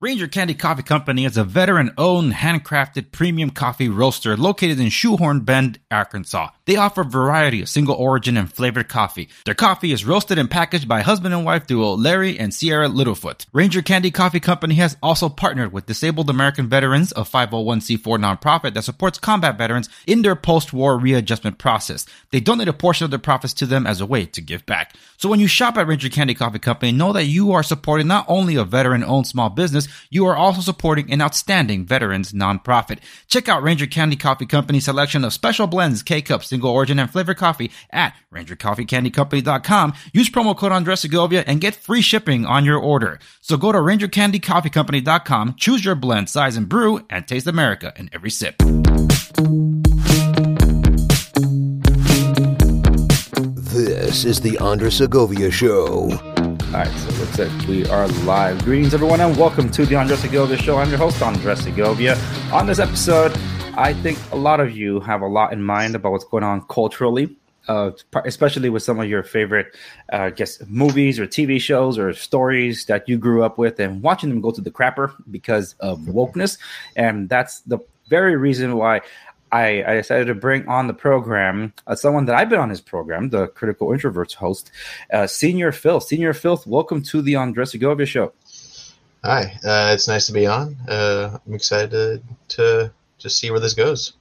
Ranger Candy Coffee Company is a veteran owned, handcrafted premium coffee roaster located in Shoehorn Bend, Arkansas. They offer a variety of single origin and flavored coffee. Their coffee is roasted and packaged by husband and wife duo Larry and Sierra Littlefoot. Ranger Candy Coffee Company has also partnered with Disabled American Veterans, a 501c4 nonprofit that supports combat veterans in their post war readjustment process. They donate a portion of their profits to them as a way to give back. So when you shop at Ranger Candy Coffee Company, know that you are supporting not only a veteran owned small business, you are also supporting an outstanding veterans nonprofit. Check out Ranger Candy Coffee Company's selection of special blends, K-Cup, single origin, and flavor coffee at RangerCoffeeCandyCompany.com. Use promo code Andres Segovia and get free shipping on your order. So go to RangerCandyCoffeeCompany.com, choose your blend, size, and brew, and taste America in every sip. This is the Andres Segovia Show. All right, so looks like we are live. Greetings, everyone, and welcome to the Andres Segovia Show. I'm your host, Andres Segovia. On this episode, I think a lot of you have a lot in mind about what's going on culturally, uh, especially with some of your favorite, uh, I guess, movies or TV shows or stories that you grew up with and watching them go to the crapper because of wokeness. And that's the very reason why I, I, decided to bring on the program uh, someone that I've been on his program, the Critical Introverts host, uh, Señor Filth. Señor Filth, welcome to the Andres Segovia Show. Hi, uh, it's nice to be on. Uh, I'm excited to, to just see where this goes.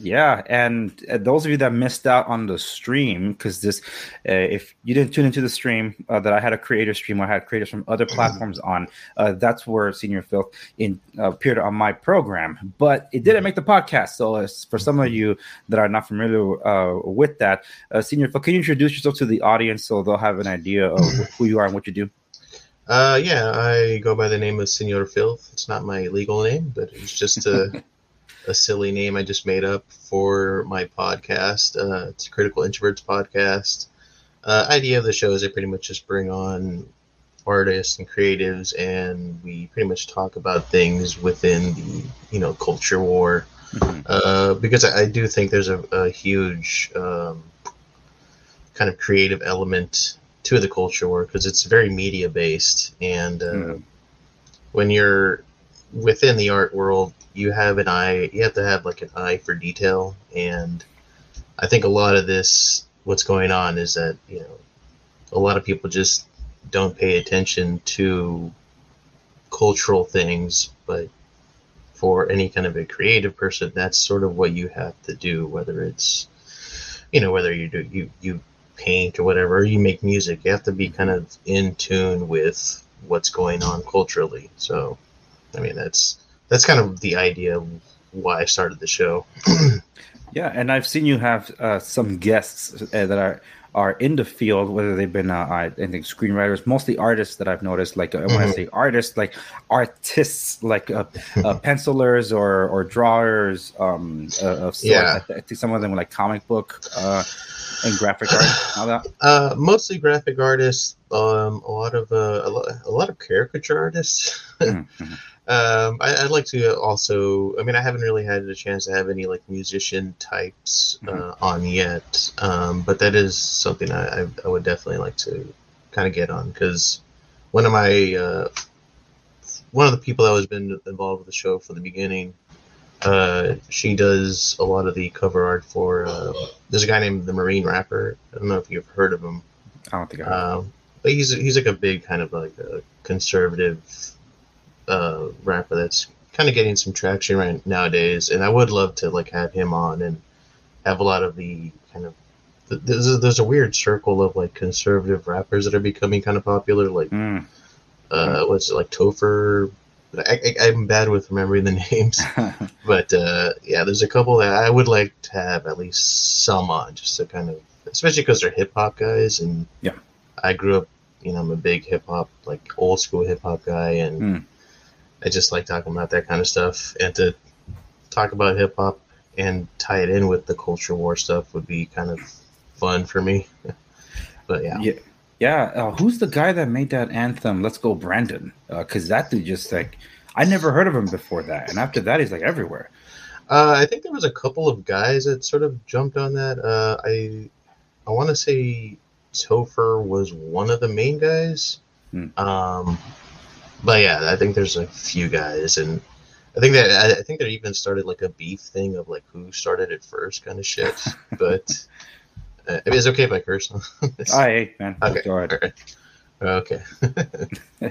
Yeah, and uh, those of you that missed out on the stream, because this, uh, if you didn't tune into the stream uh, that I had a creator stream, where I had creators from other platforms on. Uh, that's where Señor Filth in uh, appeared on my program, but it didn't make the podcast. So for some of you that are not familiar uh, with that, Señor Filth, can you introduce yourself to the audience so they'll have an idea of who you are and what you do? Uh, yeah, I go by the name of Señor Filth. It's not my legal name, but it's just a a silly name I just made up for my podcast. Uh, it's a Critical Introverts podcast. Uh, idea of the show is I pretty much just bring on artists and creatives, and we pretty much talk about things within the you know culture war. Mm-hmm. Uh, because I, I, do think there's a, a huge um, kind of creative element to the culture war because it's very media based, and uh, mm. when you're within the art world, you have an eye. You have to have like an eye for detail, and I think a lot of this, what's going on, is that you know, a lot of people just don't pay attention to cultural things, but for any kind of a creative person, that's sort of what you have to do. Whether it's, you know, whether you do you you paint or whatever, or you make music, you have to be kind of in tune with what's going on culturally. So I mean, that's that's kind of the idea of why I started the show. yeah, and I've seen you have uh, some guests uh, that are are in the field, whether they've been uh, I think screenwriters, mostly artists that I've noticed. Like uh, when mm-hmm. I say artists, like artists, like uh, uh, pencilers or or drawers um, of sorts. Yeah. I, think some of them were like comic book and graphic art. Mostly graphic artists. Um, a lot of a lot, a lot of caricature artists. mm-hmm. Um, I, would like to also. I mean, I haven't really had a chance to have any like musician types uh, mm-hmm. on yet, um, but that is something I, I, would definitely like to kind of get on because one of my uh, one of the people that has been involved with the show from the beginning, uh, she does a lot of the cover art for. Uh, there's a guy named the Marine Rapper. I don't know if you've heard of him. I don't think I. Um, but he's he's like a big kind of like a conservative uh, rapper that's kind of getting some traction right nowadays, and I would love to like have him on and have a lot of the kind of there's a, there's a weird circle of like conservative rappers that are becoming kind of popular, like mm. uh, what's it like Topher. I, am bad with remembering the names, but uh, yeah, there's a couple that I would like to have at least some on, just to kind of, especially because they're hip hop guys, and yeah, I grew up, you know, I'm a big hip hop, like old school hip hop guy, and mm. I just like talking about that kind of stuff, and to talk about hip hop and tie it in with the culture war stuff would be kind of fun for me. but yeah. Yeah. Yeah, uh, who's the guy that made that anthem? Let's go, Brandon. Because uh, that dude just like I never heard of him before that, and after that, he's like everywhere. Uh, I think there was a couple of guys that sort of jumped on that. Uh, I I want to say Topher was one of the main guys. Hmm. Um, but yeah, I think there's a few guys, and I think that I, I think they even started like a beef thing of like who started it first, kind of shit. but uh, it is okay if I curse. I hate man. okay, Go ahead. alright. Okay.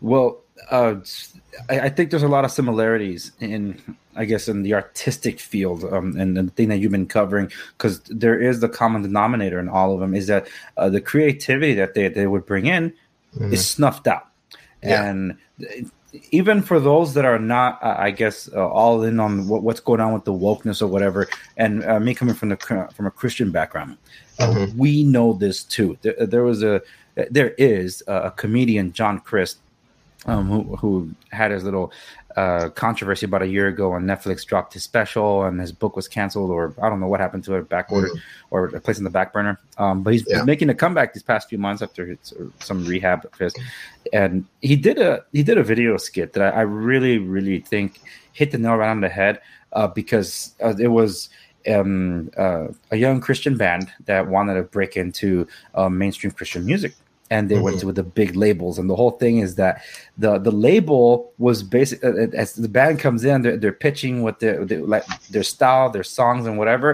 Well, uh, I, I think there's a lot of similarities in, I guess, in the artistic field, um, and the thing that you've been covering, because there is the common denominator in all of them is that uh, the creativity that they, they would bring in Mhm. is snuffed out, Yeah. and even for those that are not, uh, I guess, uh, all in on what, what's going on with the wokeness or whatever, and uh, me coming from the from a Christian background, uh, Mhm. we know this too. There, there was a, there is a comedian, John Crist, um, who who had his little uh, controversy about a year ago on Netflix dropped his special and his book was canceled or I don't know what happened to it back order or placed in the back burner. Um, but he's Yeah. making a comeback these past few months after his, some rehab of his, and he did a he did a video skit that I, I really really think hit the nail right on the head uh, because uh, it was. Um, uh, a young Christian band that wanted to break into uh, mainstream Christian music, and they went Mhm. to with the big labels. And the whole thing is that the the label was basic uh, as the band comes in, they're, they're pitching with their, their like their style, their songs, and whatever.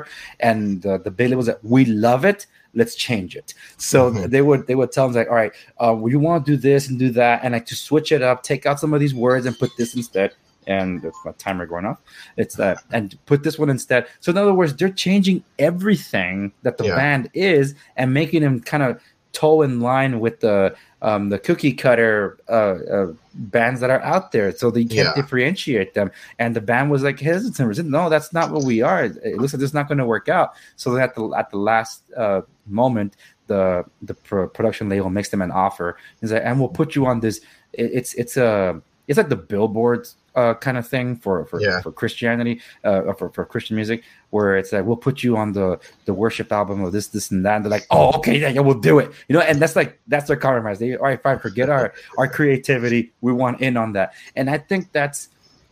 And the the big label was like, "We love it." Let's change it. So Mhm. they would they would tell them like, all right, uh, well, you want to do this and do that, and like to switch it up, take out some of these words and put this instead. And that's my timer going off. It's that, and put this one instead. So in other words, they're changing everything that the Yeah. band is and making them kind of toe in line with the um, the cookie cutter uh, uh, bands that are out there, so they can't Yeah. differentiate them. And the band was like hesitant. No, that's not what we are. It looks like this is not going to work out. So at the at the last uh, moment, the the pro- production label makes them an offer. He's like, and we'll put you on this. It, it's it's a it's like the billboards uh, kind of thing for for, Yeah. for Christianity, uh, for for Christian music, where it's like we'll put you on the the worship album of this this and that. And they're like, oh okay, yeah, yeah, we'll do it. You know, and that's like that's their compromise. They all right, fine, forget our our creativity. We want in on that, and I think that's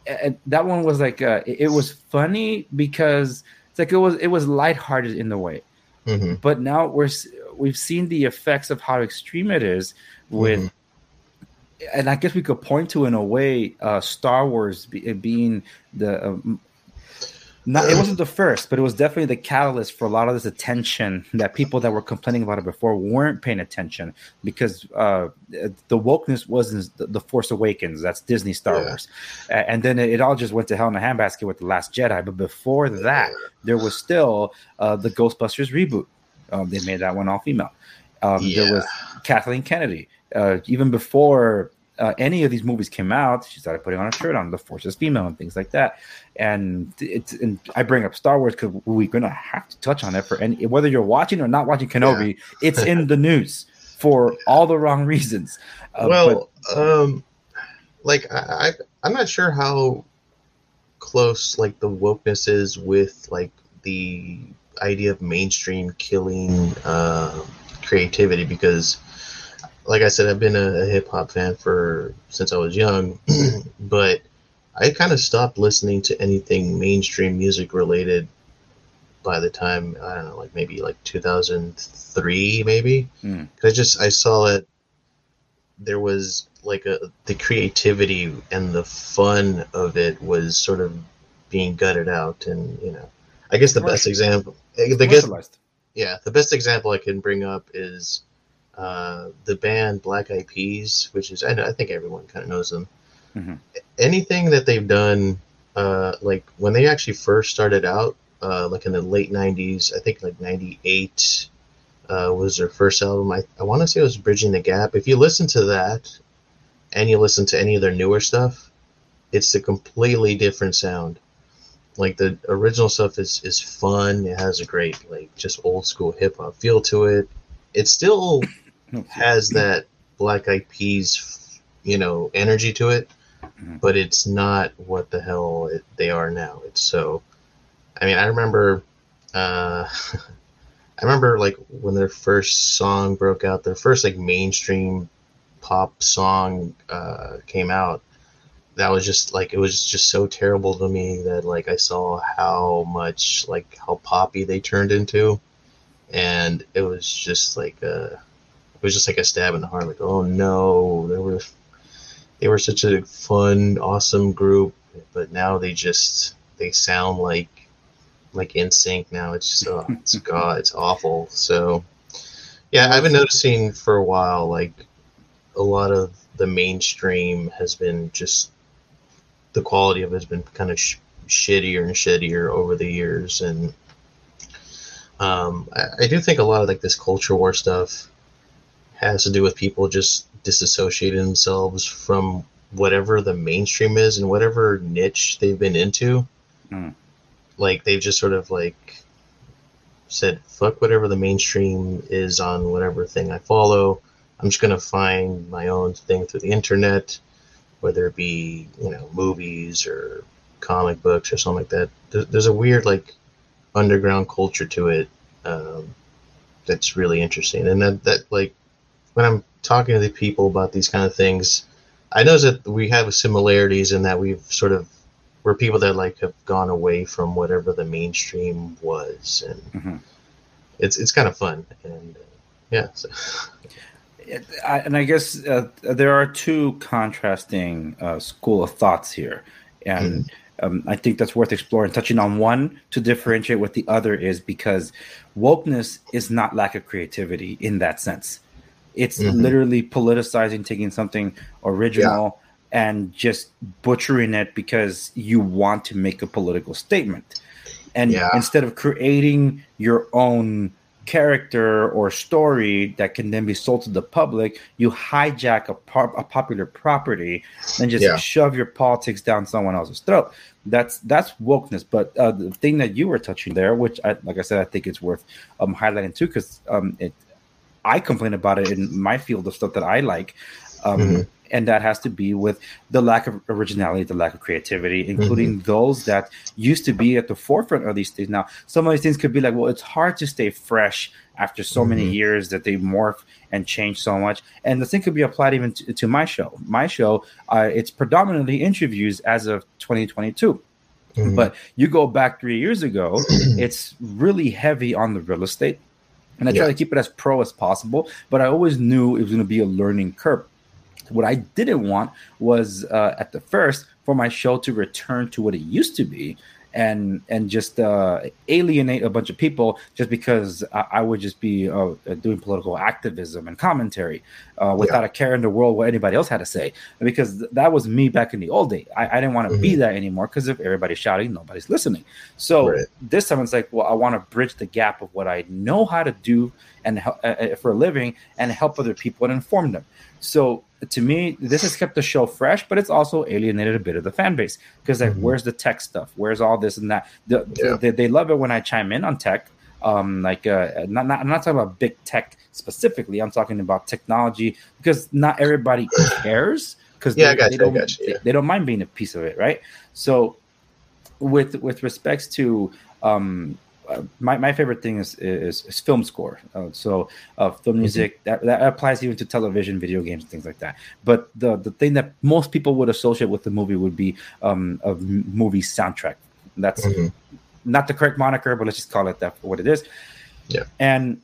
and that one was like uh, it, it was funny because it's like it was it was lighthearted in the way hmm but now we're we've seen the effects of how extreme it is with Mhm. And i guess we could point to in a way uh star wars be, being the um, not it wasn't the first but it was definitely the catalyst for a lot of this attention that people that were complaining about it before weren't paying attention because uh the wokeness wasn't the, the force awakens that's disney star Yeah. wars and then it, it all just went to hell in a handbasket with the last jedi but before that there was still uh, the Ghostbusters reboot. Um, they made that one all female. Um, There was Kathleen Kennedy. Uh, even before uh, any of these movies came out, she started putting on a shirt on the Force is female and things like that. And it's and I bring up Star Wars because we're gonna have to touch on it for any whether you're watching or not watching Kenobi. It's in the news for all the wrong reasons. Uh, well, um, like I, I, I'm not sure how close like the wokeness is with like the idea of mainstream killing uh, creativity because, like I said, I've been a, a hip hop fan for since I was young, but I kind of stopped listening to anything mainstream music related by the time I don't know, like maybe like 2003, maybe. Mm. I just I saw it. There was like a the creativity and the fun of it was sort of being gutted out, and you know, I guess the best example, the guess, yeah, the best example I can bring up is uh, the band Black Eyed Peas, which is I, know, I think everyone kind of knows them. Mhm. Anything that they've done, uh, like when they actually first started out, uh, like in the late '90s, I think like '98 uh, was their first album. I, I want to say it was Bridging the Gap. If you listen to that, and you listen to any of their newer stuff, it's a completely different sound. Like the original stuff is is fun. It has a great like just old school hip hop feel to it. It's still has that Black Eyed Peas, you know, energy to it, Mhm. but it's not what the hell it, they are now. It's so. I mean, I remember. Uh, I remember like when their first song broke out, their first like mainstream pop song uh, came out. That was just like it was just so terrible to me that like I saw how much like how poppy they turned into, and it was just like a, it was just like a stab in the heart. Like oh no, there were, they were such a fun, awesome group, but now they just they sound like like NSYNC now. It's just oh, it's god, it's awful. So yeah, I've been noticing for a while like a lot of the mainstream has been just the quality of it has been kind of sh- shittier and shittier over the years, and um, I, I do think a lot of like this culture war stuff has to do with people just disassociating themselves from whatever the mainstream is and whatever niche they've been into. Mm. Like they've just sort of like said, fuck whatever the mainstream is on whatever thing I follow. I'm just gonna find my own thing through the internet, whether it be you know movies or comic books or something like that. There's, there's a weird like underground culture to it um, that's really interesting, and that that like when I'm talking to the people about these kind of things, I know that we have similarities in that we've sort of we're people that like have gone away from whatever the mainstream was, and Mm-hmm. it's it's kind of fun, and uh, yeah. So. I, and I guess uh, there are two contrasting uh, school of thoughts here, and um, I think that's worth exploring. Touching on one to differentiate what the other is, because wokeness is not lack of creativity in that sense. It's Mhm. literally politicizing, taking something original and just butchering it because you want to make a political statement. And Yeah. instead of creating your own character or story that can then be sold to the public, you hijack a, par- a popular property and just Yeah. shove your politics down someone else's throat. That's that's wokeness. But uh, the thing that you were touching there, which I, like I said, I think it's worth um, highlighting too, because um, it I complain about it in my field of stuff that I like. Um, Mhm. And that has to be with the lack of originality, the lack of creativity, including those that used to be at the forefront of these things. Now, some of these things could be like, well, it's hard to stay fresh after so many Mhm. years that they morph and change so much. And the thing could be applied even to, to my show. My show, uh, it's predominantly interviews as of 2022. Mhm. But you go back three years ago, it's really heavy on the real estate. And I try to keep it as pro as possible, but I always knew it was going to be a learning curve. What I didn't want was uh, at the first for my show to return to what it used to be and and just uh, alienate a bunch of people just because I, I would just be uh, doing political activism and commentary uh, without a care in the world what anybody else had to say because th- that was me back in the old day. I, I didn't want to be that anymore because if everybody's shouting, nobody's listening. So Right. this time it's like, well, I want to bridge the gap of what I know how to do and uh, uh, for a living and help other people and inform them. So to me, this has kept the show fresh, but it's also alienated a bit of the fan base because like, Mhm. where's the tech stuff? Where's all this and that? The, Yeah. they, they love it when I chime in on tech. Um, like uh, not, not I'm not talking about big tech specifically. I'm talking about technology because not everybody cares because Yeah, they, got they you, don't got you, they- they don't mind being a piece of it, right? So with with respects to um my, my favorite thing is, is, is film score. Uh, so uh, Mm-hmm. film music that, that applies even to television, video games, things like that. But the the thing that most people would associate with the movie would be um, a movie soundtrack. That's Mhm. not the correct moniker, but let's just call it that for what it is. Yeah. And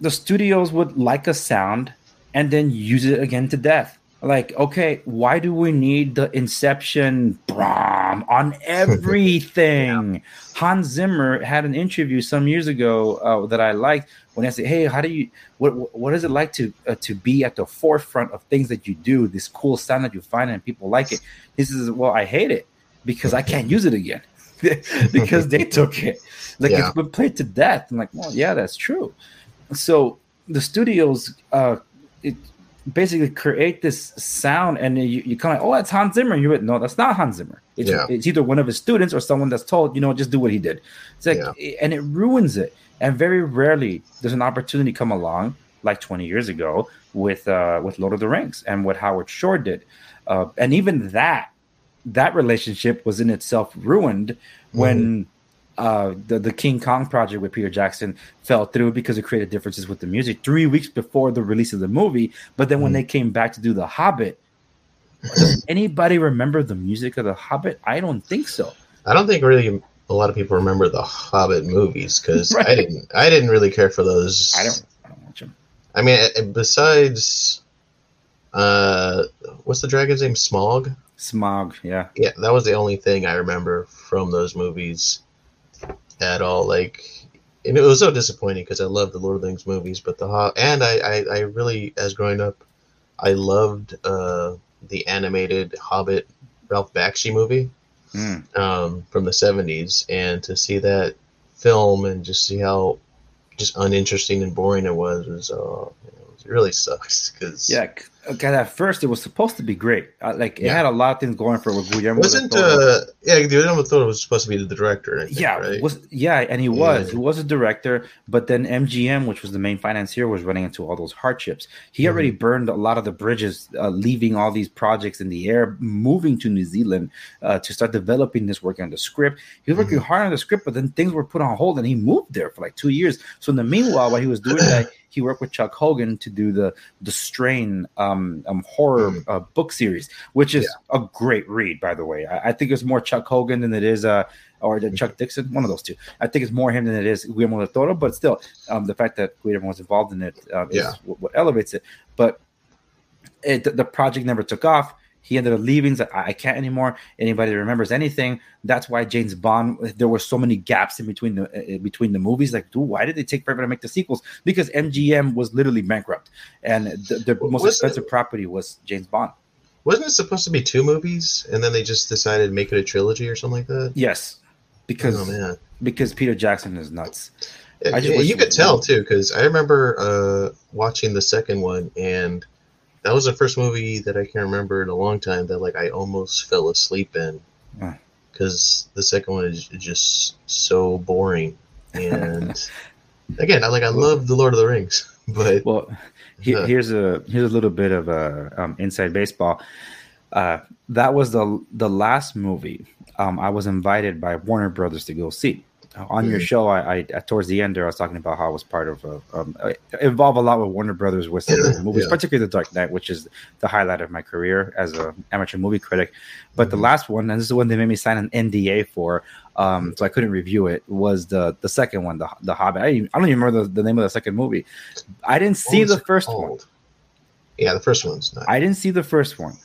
the studios would like a sound and then use it again to death. Like, okay, why do we need the Inception braam on everything? Hans Zimmer had an interview some years ago uh, that I liked when I said, "Hey, how do you? What what is it like to uh, to be at the forefront of things that you do? This cool sound that you find and people like it." He says, "Well, I hate it because I can't use it again." because they took it. Like Yeah. it's been played to death. I'm like, well, yeah, that's true. So the studios uh it basically create this sound and you, you kind of oh that's Hans Zimmer. You went, no, that's not Hans Zimmer. It's, Yeah. it's either one of his students or someone that's told, you know, just do what he did. It's like and it ruins it. And very rarely does an opportunity come along like 20 years ago with uh with Lord of the Rings and what Howard Shore did. Uh, and even that that relationship was in itself ruined when uh, the the King Kong project with Peter Jackson fell through because it created differences with the music three weeks before the release of the movie. But then when Mhm. they came back to do The Hobbit, does anybody remember the music of The Hobbit? I don't think so. I don't think really a lot of people remember the Hobbit movies because I didn't. I didn't really care for those. I don't. I don't watch them. I mean, besides Uh, what's the dragon's name? Smaug. Smaug, yeah. Yeah, that was the only thing I remember from those movies at all. Like, and it was so disappointing because I love the Lord of the Rings movies, but the Hob- and I, I, I really, as growing up, I loved uh, the animated Hobbit Ralph Bakshi movie Mm. um, from the '70s, and to see that film and just see how just uninteresting and boring it was was uh, it really sucks because Yeah, okay, at first it was supposed to be great. Uh, like it had a lot of things going for it Guillermo. wasn't uh yeah Guillermo Toro was supposed to be the director think, yeah, right? was yeah, and he was Yeah. he was a director, but then MGM, which was the main financier, was running into all those hardships. He Mm-hmm. already burned a lot of the bridges, uh, leaving all these projects in the air, moving to New Zealand uh, to start developing this, working on the script. He was working Mm-hmm. hard on the script, but then things were put on hold, and he moved there for like two years. So in the meanwhile, while he was doing that, he worked with Chuck Hogan to do the the Strain um, um horror Mhm. uh, book series, which is a great read, by the way. I, I think it's more Chuck Hogan than it is uh or the Chuck Dixon, one of those two. I think it's more him than it is Guillermo del Toro, but still, um, the fact that Guillermo was involved in it um, is Yeah. what, what elevates it. But it, the project never took off. He ended up leaving. Like, I, can't anymore. Anybody remembers anything? That's why James Bond. There were so many gaps in between the uh, between the movies. Like, dude, why did they take forever to make the sequels? Because MGM was literally bankrupt, and the, the most expensive property was James Bond. wasn't it supposed to be two movies and then they just decided to make it a trilogy or something like that Yes, because oh because Peter Jackson is nuts. I just wish you could tell too because I remember uh, watching the second one, and that was the first movie that I can remember in a long time that like I almost fell asleep in because the second one is just so boring. And again, I like I love the Lord of the Rings, but Well, he, Yeah. here's a here's a little bit of a um, inside baseball. Uh, that was the the last movie um, I was invited by Warner Brothers to go see. On your Mhm. show, I, I towards the end there, I was talking about how I was part of a, um, I involve a lot with Warner Brothers with some the movies, Yeah. particularly The Dark Knight, which is the highlight of my career as an amateur movie critic. But the Mhm. last one, and this is the one they made me sign an NDA for, um, so I couldn't review it. Was the the second one, the the Hobbit? I, don't even- I don't even remember the, the name of the second movie. I didn't see the first one. Yeah, the first one's not. I didn't see the first one.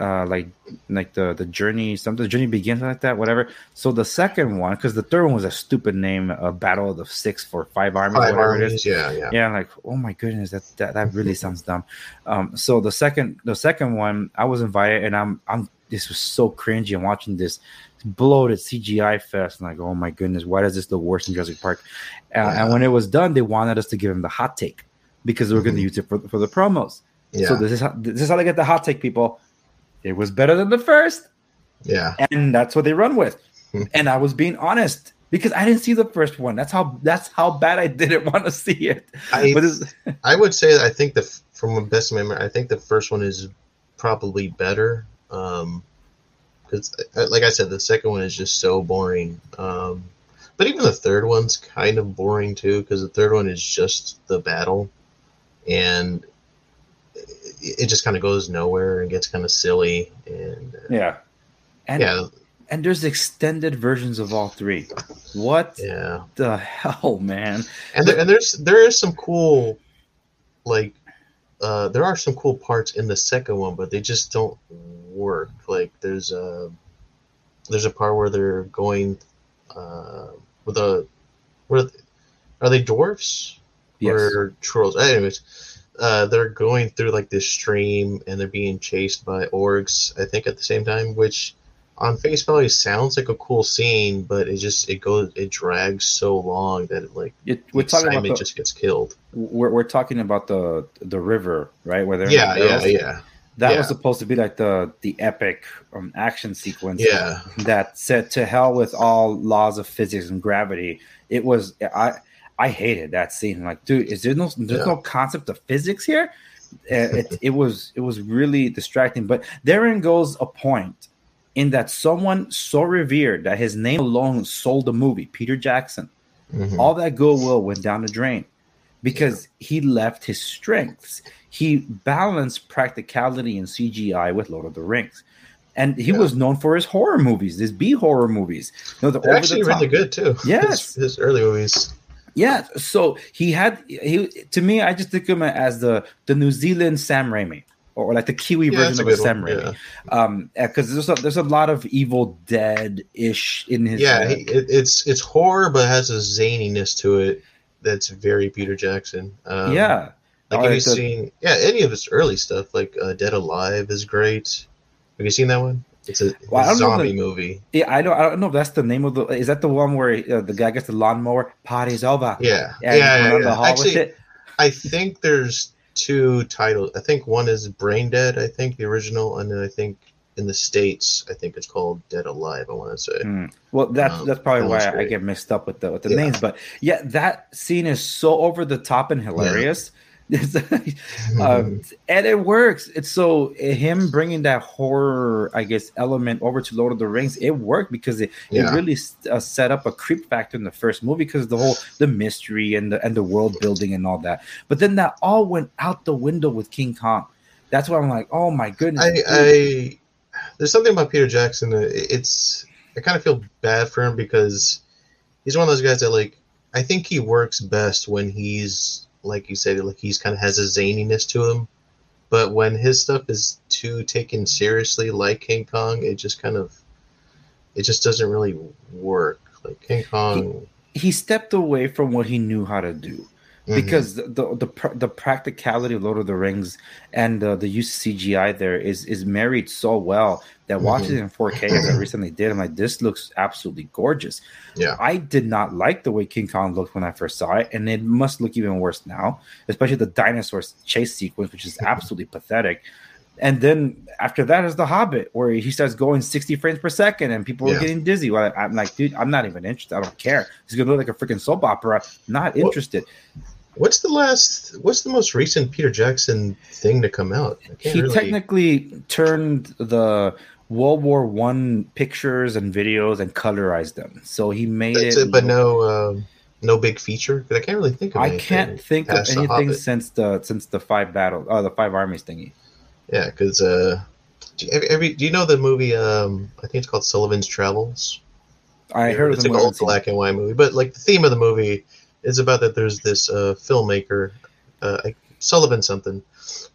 Uh, like like the the journey something the journey begins like that whatever. So the second one because the third one was a stupid name uh, battle of the six for five armies Five whatever it is. yeah, yeah. yeah like oh my goodness that that, that really sounds dumb. Um so the second the second one i was invited and i'm i'm this was so cringy. I'm watching this bloated cgi fest and like oh my goodness why is this the worst in jurassic park? Uh, Yeah. and when it was done they wanted us to give them the hot take because they were going to use it for, for the promos. Yeah, so this is how this is how they get the hot take people it was better than the first yeah. and that's what they run with and i was being honest because i didn't see the first one that's how that's how bad i didn't want to see it I, but I would say I think the from best memory, I think the first one is probably better. Um, because like I said, the second one is just so boring. Um, but even the third one's kind of boring too, because the third one is just the battle, and it, just kind of goes nowhere and gets kind of silly. And uh, yeah. And yeah, and there's extended versions of all three. What yeah. the hell man? And there, and there's there is some cool like uh there are some cool parts in the second one but they just don't work. Like there's a there's a part where they're going uh with a where are they dwarfs? Yes. Or trolls? Anyways uh they're going through like this stream and they're being chased by orcs i think at the same time which on face value sounds like a cool scene but it just it goes it drags so long that it like it, we're talking about the, just gets killed. we're, we're talking about the the river right where they're Yeah, yeah, yeah, that yeah. was supposed to be like the the epic um, action sequence yeah. that said to hell with all laws of physics and gravity. It was I I hated that scene. Like, dude, is there no there's Yeah. no concept of physics here? Uh, it, it was it was really distracting. But therein goes a point in that someone so revered that his name alone sold the movie, Peter Jackson. Mhm. All that goodwill went down the drain because he left his strengths. He balanced practicality and CGI with Lord of the Rings. And he Yeah. was known for his horror movies, his B horror movies. You know, the They're over actually the really good too. Yes. his, his early movies. Yeah. So he had he to me, I just took him as the the New Zealand Sam Raimi. or like the Kiwi Yeah, version of a Sam one, Raimi. Um, because there's a, there's a lot of Evil Dead ish in his. yeah, he, it, it's it's horror, but has a zaniness to it that's very Peter Jackson. Um, yeah. like Oh, have you the- seen? Yeah, any of his early stuff, like uh, Dead Alive, is great. Have you seen that one? It's a, Well, I know zombie the- movie. Yeah, I don't. I don't know if that's the name of the. Is that the one where uh, the guy gets the lawnmower? Party's over. Yeah, yeah, yeah. yeah. with Actually. I think there's two titles. I think one is Brain Dead. I think the original, and then I think in the states, I think it's called Dead Alive. I want to say. Hmm. Well, that's Um, that's probably that why was I get mixed up with the with the Yeah. names. But yeah, that scene is so over the top and hilarious. um, and it works. It's so him bringing that horror, I guess, element over to Lord of the Rings. It worked because it, Yeah. it really uh, set up a creep factor in the first movie because the whole the mystery and the and the world building and all that. But then that all went out the window with King Kong. That's why I'm like, oh my goodness. I. I there's something about Peter Jackson. That it's I kind of feel bad for him because he's one of those guys that like I think he works best when he's like you said, like he's kind of has a zaniness to him. But when his stuff is too taken seriously, like King Kong, it just kind of it just doesn't really work. Like King Kong, he stepped away from what he knew how to do. Mhm. because the the the, pr- the practicality of Lord of the Rings and uh, the use of CGI there is is married so well that watching it in 4K as I recently did, I'm like, this looks absolutely gorgeous. yeah, I did not like the way King Kong looked when I first saw it, and it must look even worse now, especially the dinosaur chase sequence, which is absolutely pathetic. And then after that is the Hobbit, where he starts going 60 frames per second, and people are getting dizzy. Well, I'm like, dude, I'm not even interested. I don't care. It's gonna look like a freaking soap opera. Not Well, interested. What's the last? What's the most recent Peter Jackson thing to come out? He really- technically turned the World War One pictures and videos and colorized them. So he made That's it. it, but no, um, no big feature. 'Cause I can't really think of. I can't think of past The anything since the since the five battle, oh, the five armies thingy. Yeah, because uh, do you, every, do you know the movie? Um, I think it's called Sullivan's Travels. I heard of it's the like an old black and white movie, but like the theme of the movie is about that there's this uh, filmmaker, uh, Sullivan something,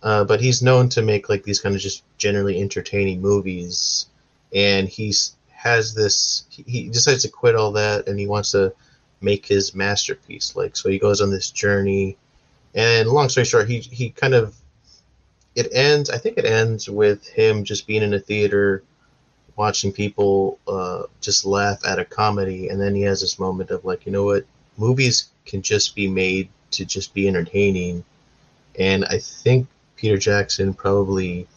uh, but he's known to make like these kind of just generally entertaining movies, and he's has this. He, he decides to quit all that, and he wants to make his masterpiece. Like so, he goes on this journey, and long story short, he he kind of it ends. I think it ends with him just being in a theater watching people uh, just laugh at a comedy, and then he has this moment of like, you know what, movies can just be made to just be entertaining, and I think Peter Jackson probably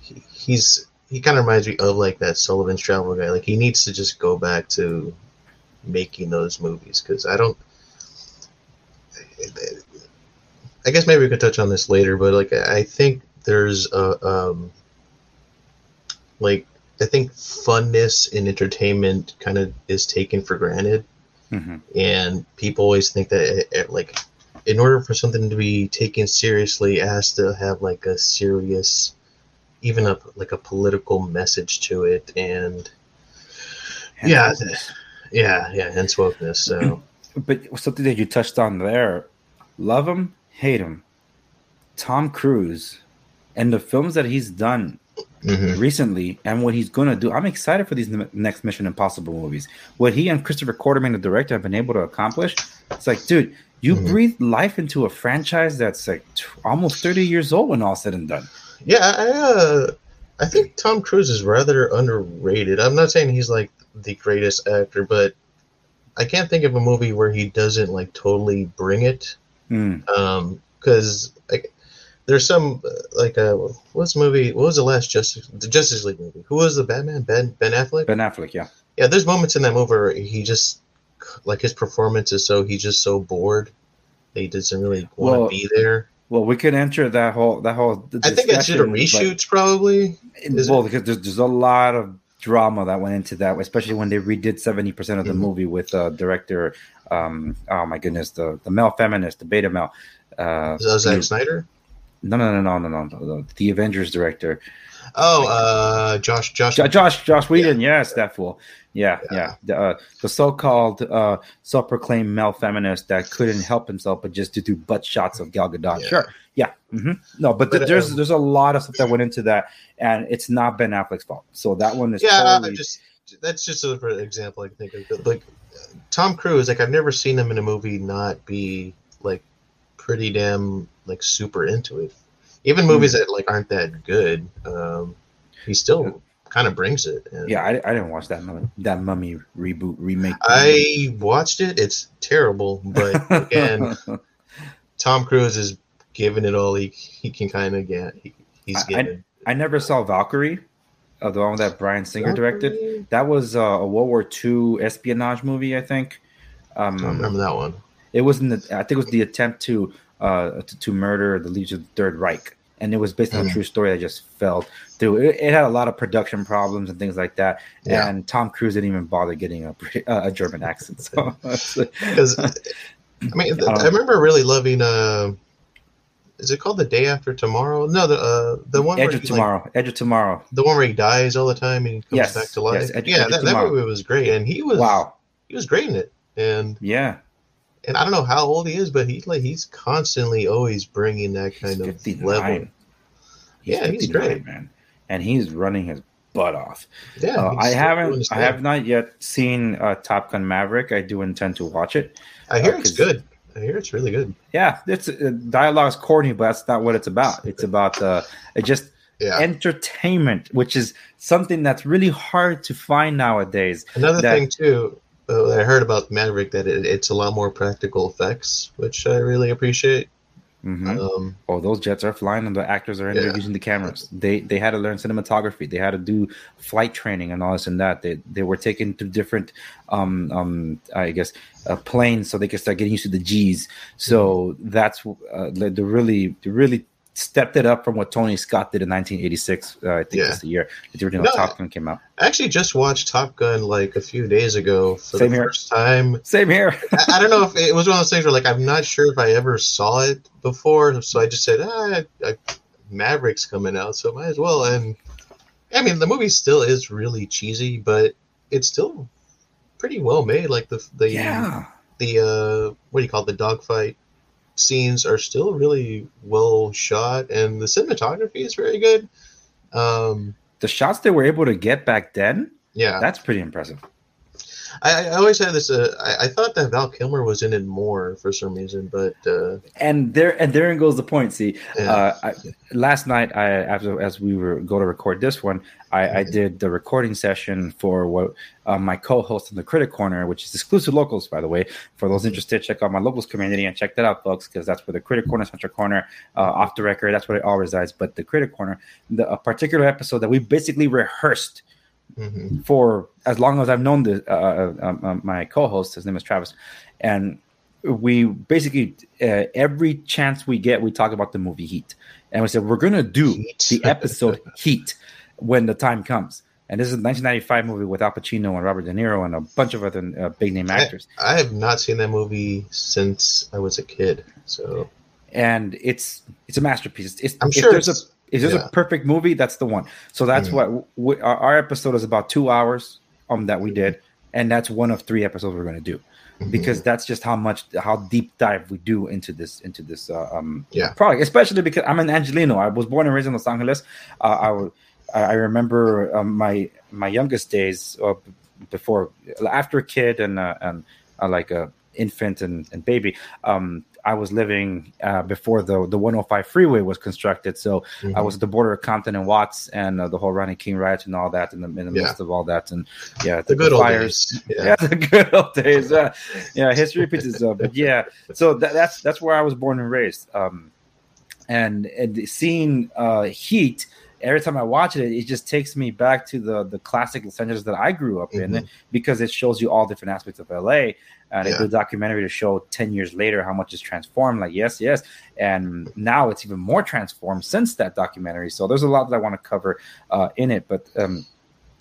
he, he's he kind of reminds me of like that Sullivan's Travel guy. Like he needs to just go back to making those movies because I don't. I guess maybe we could touch on this later, but like I think there's a um, like I think funness and entertainment kind of is taken for granted, Mhm. and people always think that it, it, like in order for something to be taken seriously, it has to have like a serious, even a like a political message to it, and Hence yeah, wokeness. yeah, yeah, hence wokeness. So But something that you touched on there, love him, hate him. Tom Cruise and the films that he's done mhm. recently and what he's going to do. I'm excited for these next Mission Impossible movies. What he and Christopher Quarterman, the director, have been able to accomplish. It's like, dude, you Mhm. breathed life into a franchise that's like t- almost 30 years old when all said and done. Yeah, I uh, I think Tom Cruise is rather underrated. I'm not saying he's like the greatest actor, but I can't think of a movie where he doesn't like totally bring it. Mm. Um, because there's some uh, like uh, what's the movie? What was the last Justice the Justice League movie? Who was the Batman? Ben Ben Affleck. Ben Affleck, yeah. Yeah, there's moments in that movie where he just like his performance is so he's just so bored that he doesn't really want to Well, be there. Well, we could enter that whole that whole. I think it's due to reshoots probably. Is well, because there's, there's a lot of drama that went into that, especially when they redid seventy percent of the Mhm. movie with uh, director. Um, oh my goodness, the the male feminist, the beta male. Uh, Is that Zack Snyder? No, no, no, no, no, no, no, the Avengers director. Oh, uh, Josh, Josh, Jo- Josh, Josh Whedon, yes, that fool. Yeah, yeah. Yeah. The, uh, the so-called uh, self-proclaimed male feminist that couldn't help himself but just to do butt shots of Gal Gadot. Yeah. Sure, yeah. hmm No, but, th- But, there's um, there's a lot of stuff that went into that, and it's not Ben Affleck's fault. So that one is yeah, totally just that's just a for example I can think of. But, Like Tom Cruise, like I've never seen him in a movie not be like pretty damn like super into it. Even Hmm. movies that like aren't that good, um, he still kind of brings it. And yeah. I, I didn't watch that mummy, that mummy reboot remake. I watched it. It's terrible, but again, Tom Cruise is giving it all he he can kind of get. He, he's I- I- getting. I never saw Valkyrie, uh, the one that Bryan Singer directed. That was uh, a World War II espionage movie, I think. Um, I remember that one. It was in the, I think it was the attempt to uh, to, to murder the leaders of the Third Reich, and it was based on a Mhm. true story that just fell through. It, it had a lot of production problems and things like that, Yeah. and Tom Cruise didn't even bother getting a a German accent. So Because I mean, I I remember really loving. Uh, is it called the day after tomorrow? No, the uh, the one Edge where of he, like, Tomorrow, Edge of Tomorrow. the one where he dies all the time and he comes Yes, back to life. yes, Edge- yeah, Edge that, that movie was great, and he was Wow, he was great in it. And yeah, and I don't know how old he is, but he's like he's constantly always bringing that he's kind of fifty level. nine. Yeah, he's great. man, and he's running his butt off. Yeah, Uh, I haven't. I have not yet seen uh, Top Gun Maverick. I do intend to watch it. I hear uh, it's good. I hear it's really good. Yeah, it's uh, dialogue's corny, but that's not what it's about. It's about uh, it just Yeah. entertainment, which is something that's really hard to find nowadays. Another that- thing too, uh, I heard about Maverick that it, it's a lot more practical effects, which I really appreciate. Mhm. Um, Oh, those jets are flying, and the actors are in there using the cameras. They they had to learn cinematography. They had to do flight training and all this and that. They they were taken to different, um, um, I guess, uh, planes so they could start getting used to the G's. So that's uh, they really they really stepped it up from what Tony Scott did in 1986. Uh, I think Yeah. that's the year that the original No, Top Gun came out. I actually just watched Top Gun like a few days ago for Same the here. first time. Same here. I, I don't know if it was one of those things where like I'm not sure if I ever saw it before, so I just said, ah, I, Maverick's coming out, so might as well. And I mean, the movie still is really cheesy, but it's still pretty well made. Like the the yeah. the uh, what do you call it? The dogfight scenes are still really well shot, and the cinematography is very good. Um, The shots they were able to get back then, yeah, that's pretty impressive. I, I always had this. Uh, I, I thought that Val Kilmer was in it more for some reason, but uh, And there and therein goes the point. See, yeah. uh, I, last night I after as we were go to record this one, I, I Mhm. did the recording session for what uh, my co-host in the Critic Corner, which is exclusive locals, by the way. For those interested, check out my locals community and check that out, folks, because that's where the Critic Corner, Central Corner, uh, off the record, that's where it all resides. But the Critic Corner, the a particular episode that we basically rehearsed mhm. for as long as I've known the uh, uh, uh, my co-host. His name is Travis, and we basically uh, every chance we get, we talk about the movie Heat, and we said we're gonna do Heat. the episode Heat when the time comes. And this is a 1995 movie with Al Pacino and Robert De Niro and a bunch of other uh, big name actors. I have not seen that movie since I was a kid. So and it's it's a masterpiece. It's, I'm if sure there's a it's- this yeah. a perfect movie, that's the one. So that's Mhm. what we, our, our episode is about two hours um that we did, and that's one of three episodes we're going to do mhm. because that's just how much how deep dive we do into this into this uh, um Yeah. product. Especially because I'm an Angeleno. I was born and raised in Los Angeles. Uh, I I remember um, my my youngest days uh, before after a kid and uh, and uh, like a infant and, and baby. Um, I was living uh, before the the 105 freeway was constructed, so I Mhm. was at the border of Compton and Watts, and uh, the whole Rodney King riots and all that, in the, in the Yeah. midst of all that, and yeah, the good old fires. days. Yeah. Yeah. the good old days. Uh, yeah, history repeats itself. But yeah, so that, that's that's where I was born and raised. Um, and and seeing uh, Heat every time I watch it, it just takes me back to the the classic Los Angeles that I grew up in Mhm. because it shows you all different aspects of LA. And Yeah. the documentary to show ten years later how much is transformed. Like yes, yes, and now it's even more transformed since that documentary. So there's a lot that I want to cover uh, in it, but. Um,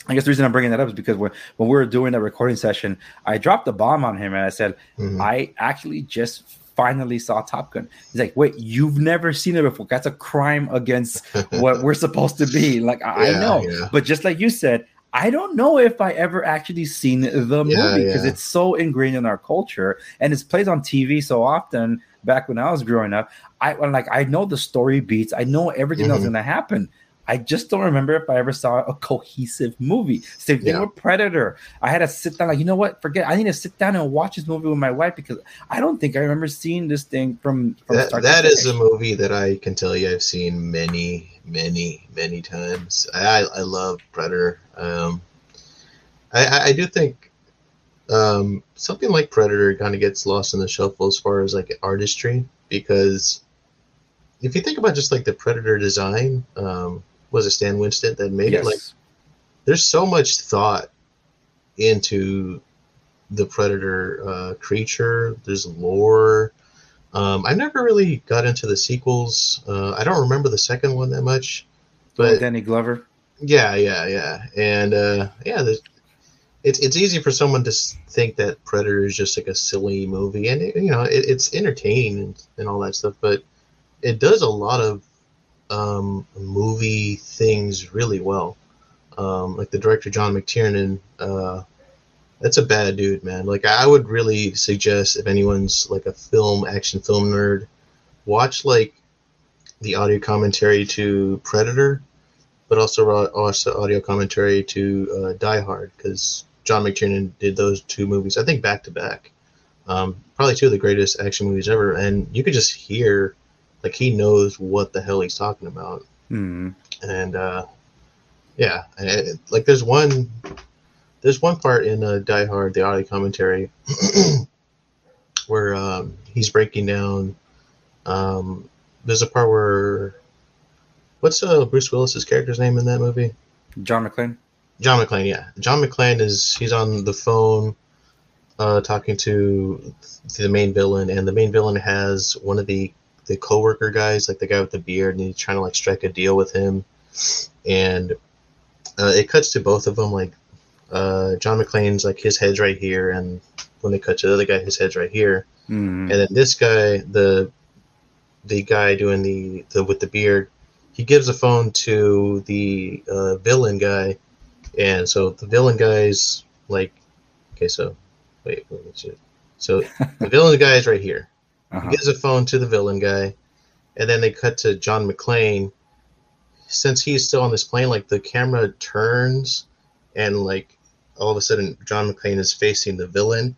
I guess the reason I'm bringing that up is because when, when we were doing that recording session, I dropped a bomb on him and I said, Mhm. I actually just finally saw Top Gun. He's like, wait, you've never seen it before. That's a crime against what we're supposed to be. Like, I, Yeah, I know. yeah. But just like you said, I don't know if I ever actually seen the Yeah, movie because it's so ingrained in our culture and it's played on TV so often back when I was growing up. I I'm like I know the story beats, I know everything that's Mhm. gonna happen. I just don't remember if I ever saw a cohesive movie. Same thing Yeah. with Predator. I had to sit down, like, you know what? Forget. I need to sit down and watch this movie with my wife because I don't think I remember seeing this thing from. from That, that is a movie that I can tell you I've seen many, many, many times. I, I love Predator. Um, I, I, I do think um, something like Predator kind of gets lost in the shuffle as far as like artistry because if you think about just like the Predator design, um, was it Stan Winston that made Yes. it? Like, there's so much thought into the predator uh, creature there's lore um, i never really got into the sequels uh, i don't remember the second one that much But but Danny Glover. yeah yeah yeah and uh, yeah it's, it's easy for someone to think that predator is just like a silly movie and it, you know it, it's entertaining and, and all that stuff but it does a lot of um, movie things really well um, like the director John McTiernan, uh, that's a bad dude, man. Like I would really suggest if anyone's like a film action film nerd, watch like the audio commentary to Predator, but also watch the audio commentary to uh, Die Hard because John McTiernan did those two movies, I think back to back. Um, probably two of the greatest action movies ever, and you could just hear like he knows what the hell he's talking about Hmm. and uh, yeah, and it, like there's one, there's one part in uh, Die Hard, the audio commentary, where um, he's breaking down. Um, there's a part where, what's uh, Bruce Willis's character's name in that movie? John McClane. John McClane, yeah. John McClane is he's on the phone uh, talking to the main villain, and the main villain has one of the the coworker guys, like the guy with the beard, and he's trying to like strike a deal with him. And uh, it cuts to both of them, like uh, John McClane's like his head's right here, and when they cut to the other guy, his head's right here. Hmm. And then this guy, the the guy doing the, the with the beard, he gives a phone to the uh, villain guy, and so the villain guy's like, okay, so wait, wait, wait, so the villain guy is right here. Uh-huh. He gives a phone to the villain guy, and then they cut to John McClane. Since he's still on this plane, like the camera turns, and like all of a sudden John McClane is facing the villain,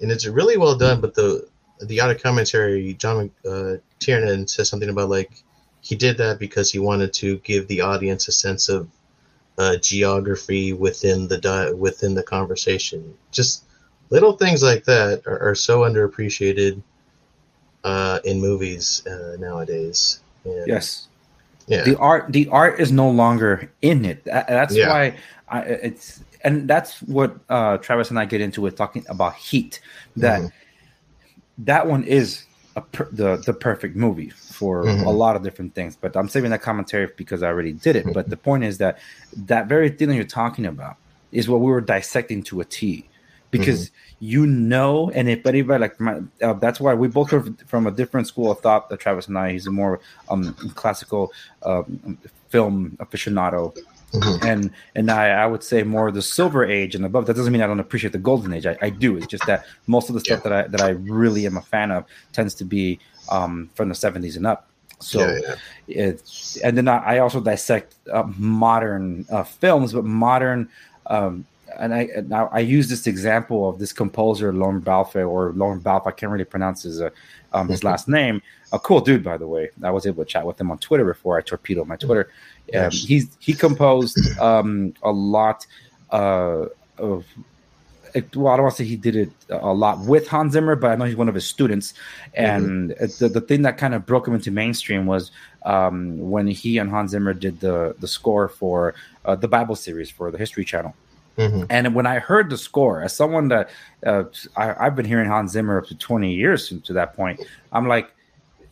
and it's really well done. But the the audio commentary, John uh, Tiernan says something about like he did that because he wanted to give the audience a sense of uh, geography within the di- within the conversation. Just little things like that are, are so underappreciated uh, in movies uh, nowadays. And, Yes. Yeah. the art the art is no longer in it That- that's Yeah. why I, it's and that's what uh travis and i get into with talking about heat that Mhm. that one is a per, the the perfect movie for Mhm. a lot of different things but i'm saving that commentary because i already did it but the point is that that very thing that you're talking about is what we were dissecting to a t because you know and if anybody like my, uh, that's why we both are from a different school of thought that travis and i he's a more um classical um, film aficionado Mhm. and and I, I would say more the silver age and above. That doesn't mean I don't appreciate the golden age. I, I do. It's just that most of the stuff Yeah. that I that I really am a fan of tends to be um, from the seventies and up. So yeah, yeah. it's and then I, I also dissect uh, modern uh, films, but modern. Um, and I now I use this example of this composer Lorne Balfe or Lorne Balfe. I can't really pronounce his uh, um, his last name. A cool dude, by the way. I was able to chat with him on Twitter before I torpedoed my Twitter. Um, he's he composed um, a lot uh, of. Well, I don't want to say he did it a lot with Hans Zimmer, but I know he's one of his students. And it- the, the thing that kind of broke him into mainstream was um, when he and Hans Zimmer did the the score for uh, the Bible series for the History Channel. Mhm. And when I heard the score, as someone that uh, I, I've been hearing Hans Zimmer up to 20 years to, to that point, I'm like,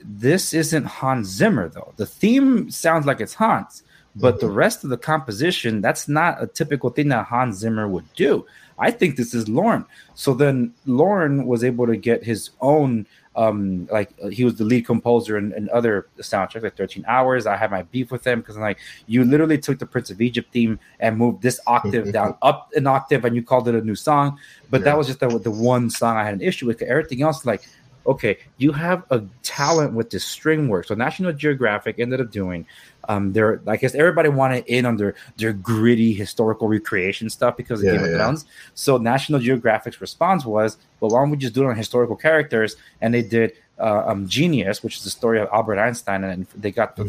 this isn't Hans Zimmer though. The theme sounds like it's Hans, but the rest of the composition, that's not a typical thing that Hans Zimmer would do. I think this is Lorne. So then Lorne was able to get his own um, like uh, he was the lead composer in, in other soundtracks, like 13 Hours. I had my beef with him because I'm like, you literally took the Prince of Egypt theme and moved this octave down up an octave, and you called it a new song. But Yeah. that was just the, the one song I had an issue with. Everything else, like, okay, you have a talent with this string work. So National Geographic ended up doing. Um, they're I guess everybody wanted in on their their gritty historical recreation stuff because of Yeah, Game of yeah. Thrones. So National Geographic's response was, well, why don't we just do it on historical characters? And they did uh, um, Genius, which is the story of Albert Einstein, and they got the,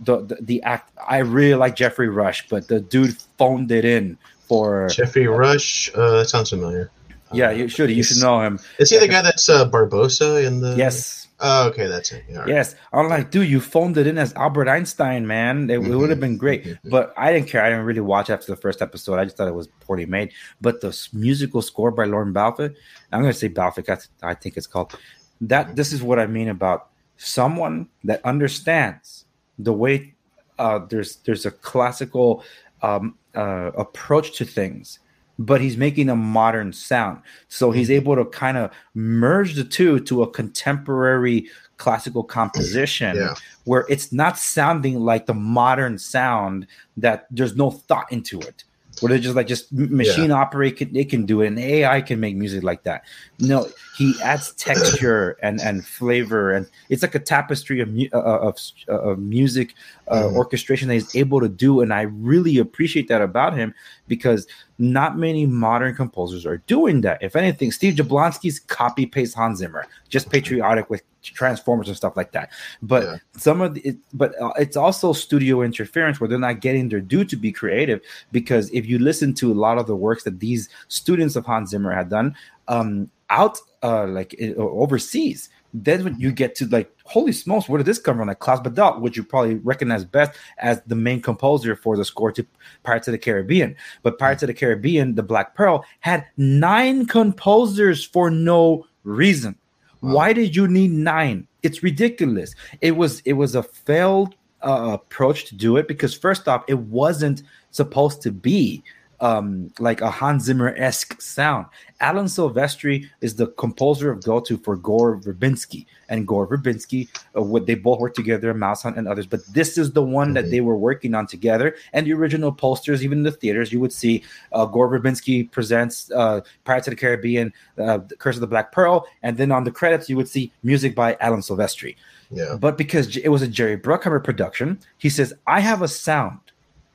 the, the the act. I really like Geoffrey Rush, but the dude phoned it in for. Geoffrey Rush. Uh, that sounds familiar. Yeah, you should you should know him. Is he the guy that's uh, Barbossa in the? Yes. Oh, okay, that's it. Yeah, right. Yes, I'm like, dude, you phoned it in as Albert Einstein, man. It, it would have been great, Mhm. but I didn't care. I didn't really watch after the first episode. I just thought it was poorly made. But the musical score by Lorne Balfe, I'm going to say Balfe. I think it's called. That this is what I mean about someone that understands the way uh, there's there's a classical um, uh, approach to things, but he's making a modern sound. So he's mm-hmm. able to kind of merge the two to a contemporary classical composition Yeah. where it's not sounding like the modern sound that there's no thought into it. Where they're just like just machine operate, can, it can do it, and AI can make music like that. No, he adds texture and and flavor, and it's like a tapestry of mu- uh, of, of music uh, Mhm. orchestration that he's able to do, and I really appreciate that about him because not many modern composers are doing that. If anything, Steve Jablonsky's copy paste Hans Zimmer, just patriotic with Transformers and stuff like that. But Yeah. some of the, it, but uh, it's also studio interference where they're not getting their due to be creative. Because if you listen to a lot of the works that these students of Hans Zimmer had done, um, out uh, like overseas, then when you get to like, holy smokes, where did this come from? Like Klaus Badelt, which you probably recognize best as the main composer for the score to Pirates of the Caribbean. But Pirates of the Caribbean, The Black Pearl, had nine composers for no reason. Wow. Why did you need nine? It's ridiculous. It was it was a failed uh, approach to do it because first off, it wasn't supposed to be um, like a Hans Zimmer esque sound. Alan Silvestri is the composer of go to for Gore Verbinski, and Gore Verbinski, uh, what they both worked together, Mouse Hunt and others. But this is the one that Mhm. they were working on together. And the original posters, even in the theaters, you would see uh, Gore Verbinski presents uh, Pirates of the Caribbean, uh, The Curse of the Black Pearl, and then on the credits you would see music by Alan Silvestri. Yeah. But because it was a Jerry Bruckheimer production, he says, I have a sound.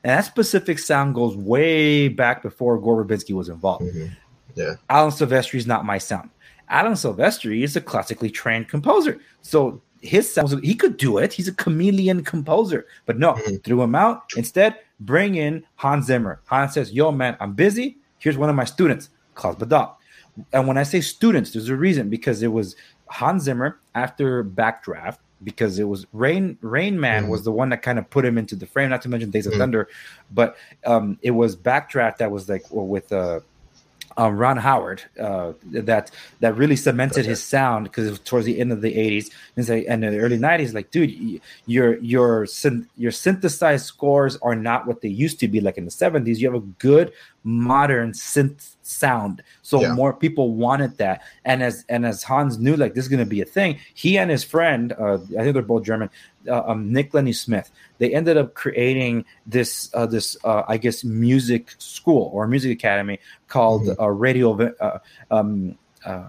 And that specific sound goes way back before Gore Verbinski was involved. Mhm. Yeah. Alan Silvestri is not my sound. Alan Silvestri is a classically trained composer. So his sound, he could do it. He's a chameleon composer. But no, Mhm. threw him out. Instead, bring in Hans Zimmer. Hans says, Yo, man, I'm busy. Here's one of my students, Klaus Badelt. And when I say students, there's a reason because it was Hans Zimmer after Backdraft, because it was Rain Rain Man Mhm. was the one that kind of put him into the frame, not to mention Days of Mhm. Thunder, but um, it was Backdraft that was like well, with uh, um, Ron Howard uh, that that really cemented Okay. his sound because it was towards the end of the '80s and, say, and in the early '90s. Like, dude, your your syn- your synthesized scores are not what they used to be. Like in the '70s, you have a good modern synth sound, so Yeah. more people wanted that. And as and as Hans knew, like this is going to be a thing, he and his friend, uh, I think they're both German, uh, um, Nick Glennie-Smith, they ended up creating this uh, this uh, I guess music school or music academy called Mhm. uh, Radio. Uh, um, uh,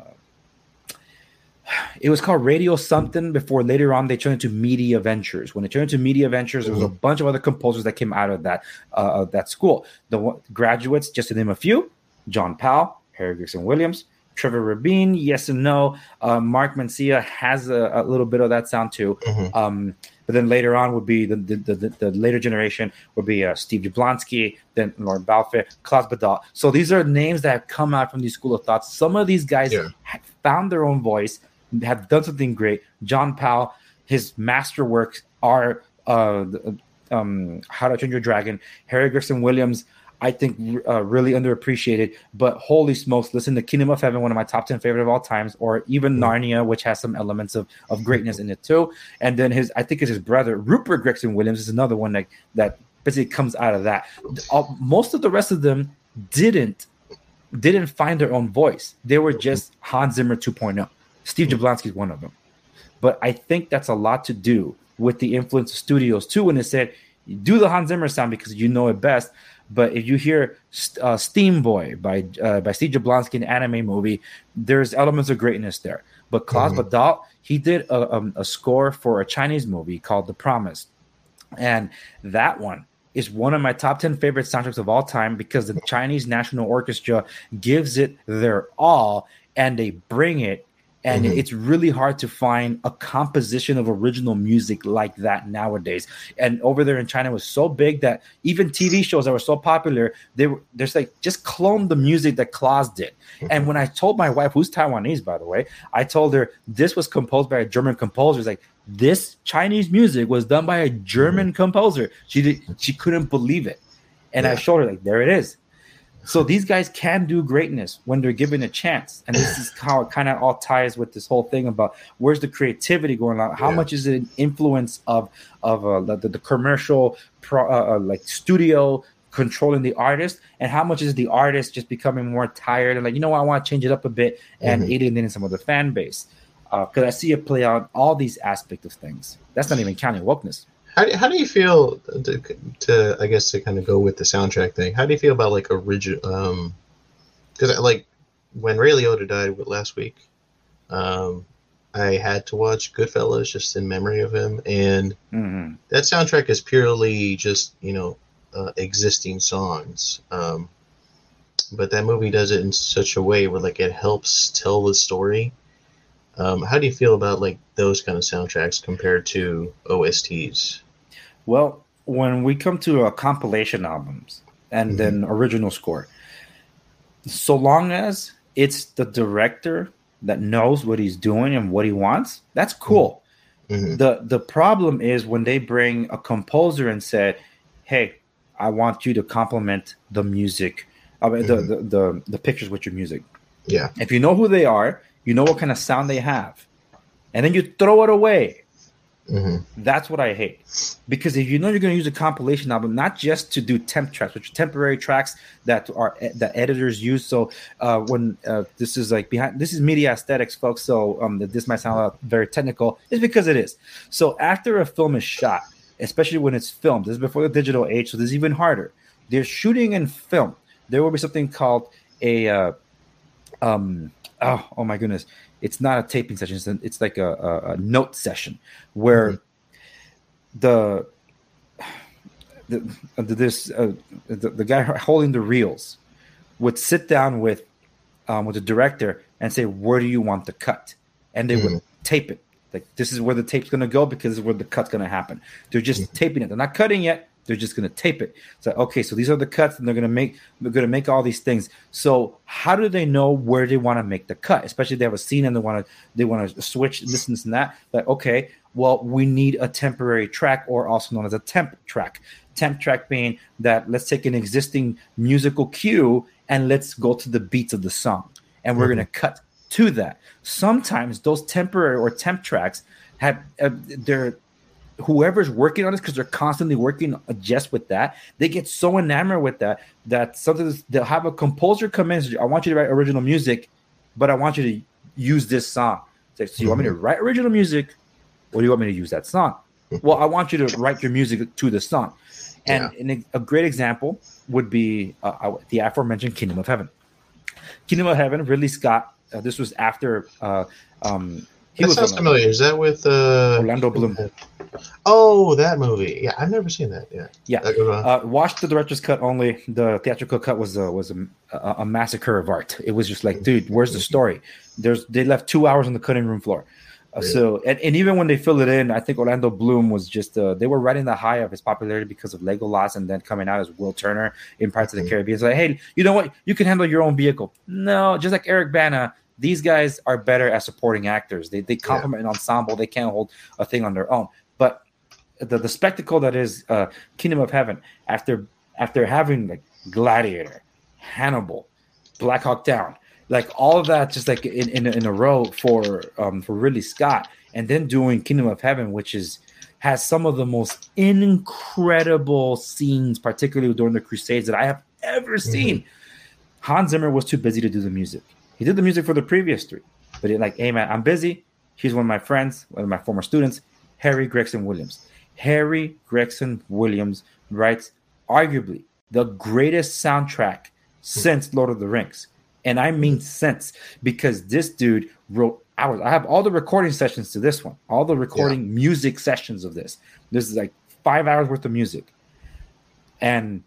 it was called Radio something before later on they turned into Media Ventures. When they turned into Media Ventures, there was a bunch of other composers that came out of that uh, of that school. The one- graduates, just to name a few: John Powell, Harry Gregson Williams, Trevor Rabin, Yes and No. Uh, Mark Mancina has a, a little bit of that sound too. Mhm. Um, but then later on would be the the, the, the later generation would be uh, Steve Jablonsky, then Lorne Balfe, Klaus Badelt. So these are names that have come out from these school of thoughts. Some of these guys Yeah. have found their own voice, have done something great. John Powell, his masterworks are uh, um, How to Train Your Dragon. Harry Gregson Williams, I think, uh, really underappreciated. But holy smokes, listen to Kingdom of Heaven, one of my top ten favorite of all times, or even Narnia, which has some elements of, of greatness in it too. And then his, I think it's his brother Rupert Gregson Williams is another one that that basically comes out of that. All, most of the rest of them didn't didn't find their own voice. They were just Hans Zimmer 2.0. Steve Jablonsky is one of them. But I think that's a lot to do with the influence of studios too. When they said, do the Hans Zimmer sound because you know it best. But if you hear uh, Steamboy by uh, by Steve Jablonsky, an anime movie, there's elements of greatness there. But Klaus mm-hmm. Badelt, he did a, um, a score for a Chinese movie called The Promise, and that one is one of my top 10 favorite soundtracks of all time because the Chinese National Orchestra gives it their all and they bring it and mm-hmm. it's really hard to find a composition of original music like that nowadays and over there in china was so big that even tv shows that were so popular they were there's like just clone the music that Klaus did mm-hmm. and when i told my wife who's taiwanese by the way i told her this was composed by a german composer it's like this chinese music was done by a german mm-hmm. composer she did she couldn't believe it and yeah. i showed her like there it is so these guys can do greatness when they're given a chance, and this is how it kind of all ties with this whole thing about where's the creativity going on? How yeah. much is it an influence of of uh, the, the commercial pro, uh, uh, like studio controlling the artist, and how much is the artist just becoming more tired and like you know what, I want to change it up a bit and mm-hmm. alienating some of the fan base? Because uh, I see it play out all these aspects of things. That's not even counting wokeness. How do, how do you feel to, to I guess to kind of go with the soundtrack thing? How do you feel about like original? Um, because like when Ray Liotta died last week, um, I had to watch Goodfellas just in memory of him, and mm-hmm. that soundtrack is purely just you know uh, existing songs. Um, but that movie does it in such a way where like it helps tell the story. Um, how do you feel about like those kind of soundtracks compared to OSTs? Well, when we come to uh, compilation albums and mm-hmm. then original score, so long as it's the director that knows what he's doing and what he wants, that's cool. Mm-hmm. The the problem is when they bring a composer and said, "Hey, I want you to complement the music, I mean, mm-hmm. the, the, the the pictures with your music." Yeah. If you know who they are, you know what kind of sound they have, and then you throw it away Mm-hmm. That's what I hate. Because if you know you're going to use a compilation album, not just to do temp tracks, which are temporary tracks that are that editors use. So uh, when uh, this is like behind, this is media aesthetics, folks. So um, this might sound very technical, is because it is. So after a film is shot, especially when it's filmed, this is before the digital age, so this is even harder. They're shooting in film. There will be something called a uh, um, oh, oh my goodness it's not a taping session. It's, it's like a, a, a, note session where mm-hmm. the, the, the this uh, the, the guy holding the reels would sit down with um, with the director and say, "Where do you want the cut?" And they mm-hmm. would tape it. Like this is where the tape's going to go because this is where the cut's going to happen. They're just mm-hmm. taping it. They're not cutting yet. They're just going to tape it. So okay, so these are the cuts, and they're going to make they're going to make all these things. So how do they know where they want to make the cut? Especially if they have a scene and they want to they want to switch this and this and that. Like okay, well we need a temporary track, or also known as a temp track. Temp track being that let's take an existing musical cue and let's go to the beats of the song, and we're mm-hmm. going to cut to that. Sometimes those temporary or temp tracks have uh, they're whoever's working on this because they're constantly working just with that they get so enamored with that that sometimes they'll have a composer come in and say, i want you to write original music but i want you to use this song so, so you want me to mm-hmm. write original music or do you want me to use that song well i want you to write your music to the song and, yeah. a great example would be uh, uh, the aforementioned kingdom of heaven kingdom of heaven ridley scott uh, this was after uh, um, he that sounds familiar. Is that with uh, Orlando Bloom? Oh, that movie. Yeah, I've never seen that. Yeah, yeah. Uh, watch the director's cut only. The theatrical cut was a, was a, a, massacre of art. It was just like, dude, where's the story? There's they left two hours on the cutting room floor. Uh, really? So and, and even when they fill it in, I think Orlando Bloom was just uh, they were riding the high of his popularity because of Lego Legolas and then coming out as Will Turner in Pirates mm-hmm. of the mm-hmm. Caribbean. It's like, hey, you know what? You can handle your own vehicle. No, just like Eric Bana, these guys are better as supporting actors. They they complement yeah. an ensemble. They can't hold a thing on their own. But the, the spectacle that is uh, Kingdom of Heaven after after having like Gladiator, Hannibal, Black Hawk Down, like all of that just like in, in, in a row for um, for Ridley Scott, and then doing Kingdom of Heaven, which is has some of the most incredible scenes, particularly during the Crusades that I have ever mm-hmm. seen. Mm-hmm. Hans Zimmer was too busy to do the music. He did the music for the previous three, But it, like, hey man, I'm busy. He's one of my friends, one of my former students, Harry Gregson Williams. Harry Gregson Williams writes arguably the greatest soundtrack since Lord of the Rings. And I mean since because this dude wrote hours. I have all the recording sessions to this one, all the recording yeah. music sessions of this. This is like five hours worth of music. And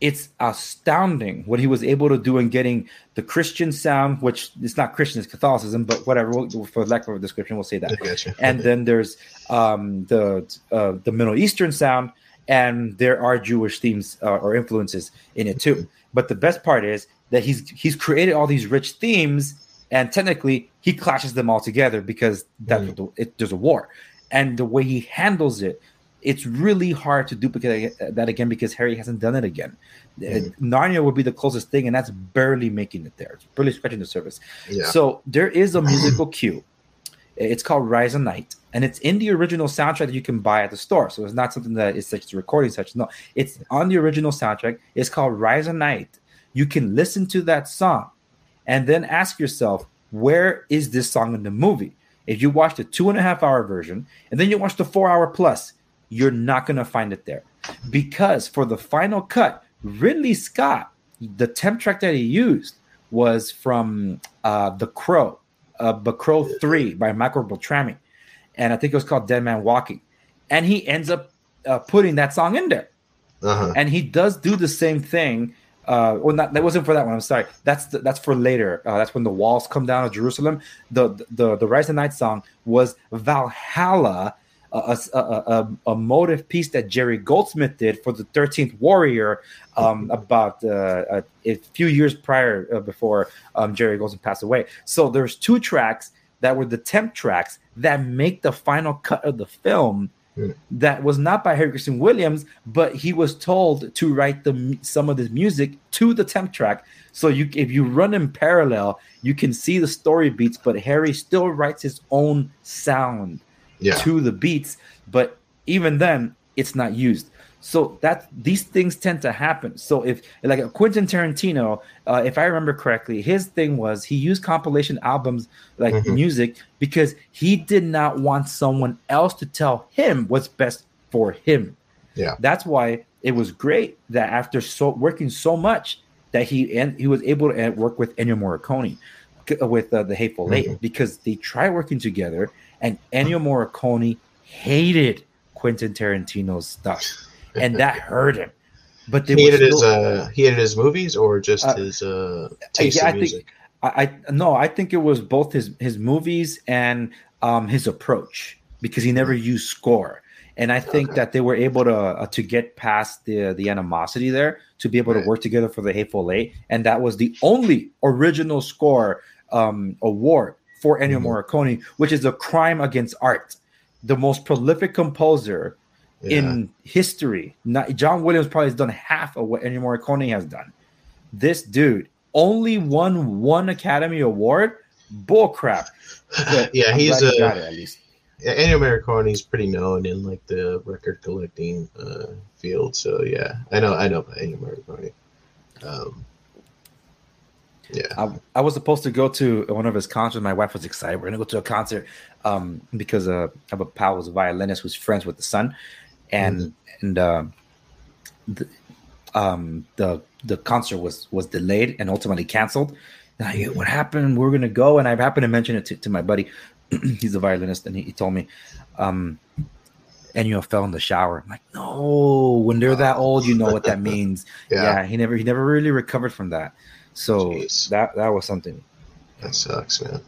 it's astounding what he was able to do in getting the Christian sound, which it's not Christian, it's Catholicism, but whatever. We'll, for lack of a description, we'll say that. and then there's um, the uh, the Middle Eastern sound, and there are Jewish themes uh, or influences in it too. But the best part is that he's he's created all these rich themes, and technically he clashes them all together because that mm. it, there's a war, and the way he handles it it's really hard to duplicate that again because Harry hasn't done it again. Mm. Narnia would be the closest thing, and that's barely making it there. It's barely scratching the surface. Yeah. So there is a musical cue. It's called Rise of Night, and it's in the original soundtrack that you can buy at the store. So it's not something that is such a recording such. No, it's on the original soundtrack. It's called Rise of Night. You can listen to that song, and then ask yourself, where is this song in the movie? If you watch the two and a half hour version, and then you watch the four hour plus, you're not going to find it there. Because for the final cut, Ridley Scott, the temp track that he used was from uh, The Crow, uh, The Crow 3 by Michael Beltrami. And I think it was called Dead Man Walking. And he ends up uh, putting that song in there. Uh-huh. And he does do the same thing. Uh, well, not that wasn't for that one. I'm sorry. That's the, that's for later. Uh, that's when the walls come down of Jerusalem. The the the Rise of Night song was Valhalla a, a, a, a, motive piece that Jerry Goldsmith did for the 13th Warrior um, about uh, a, few years prior uh, before um, Jerry Goldsmith passed away. So there's two tracks that were the temp tracks that make the final cut of the film. That was not by Harry Gregson Williams, but he was told to write the some of this music to the temp track. So you, if you run in parallel, you can see the story beats, but Harry still writes his own sound yeah. to the beats, but even then, it's not used. So that these things tend to happen. So if like Quentin Tarantino, uh, if I remember correctly, his thing was he used compilation albums like mm-hmm. music because he did not want someone else to tell him what's best for him. Yeah, that's why it was great that after so working so much that he and he was able to work with Ennio Morricone with uh, the Hateful mm-hmm. Eight because they tried working together and Ennio Morricone hated Quentin Tarantino's stuff, and that hurt him. But they he hated still, his uh, he hated his movies or just uh, his uh, taste yeah, in music. I think I, I no, I think it was both his his movies and um, his approach because he never used score. And I think okay. that they were able to uh, to get past the the animosity there to be able right. to work together for the Hateful Eight, and that was the only original score um, award for Ennio mm-hmm. Morricone, which is a crime against art. The most prolific composer yeah. in history. Not, John Williams probably has done half of what Ennio Morricone has done. This dude only won one Academy Award. Bullcrap. yeah, I'm he's a. It, at least. Yeah, Ennio Morricone is pretty known in like the record collecting uh, field. So yeah, I know I know Ennio Morricone. Um, yeah. I, I, was supposed to go to one of his concerts. My wife was excited. We're gonna go to a concert um, because uh, I have a pal who's a violinist who's friends with the son, and mm-hmm. and uh, the, um, the the concert was was delayed and ultimately canceled. And I, what happened? We are gonna go, and I happened to mention it to, to my buddy. He's a violinist, and he, he told me, um, Ennio fell in the shower. I'm like, no, when they're that old, you know what that means. yeah. yeah, he never he never really recovered from that. So Jeez. that that was something. That sucks, man.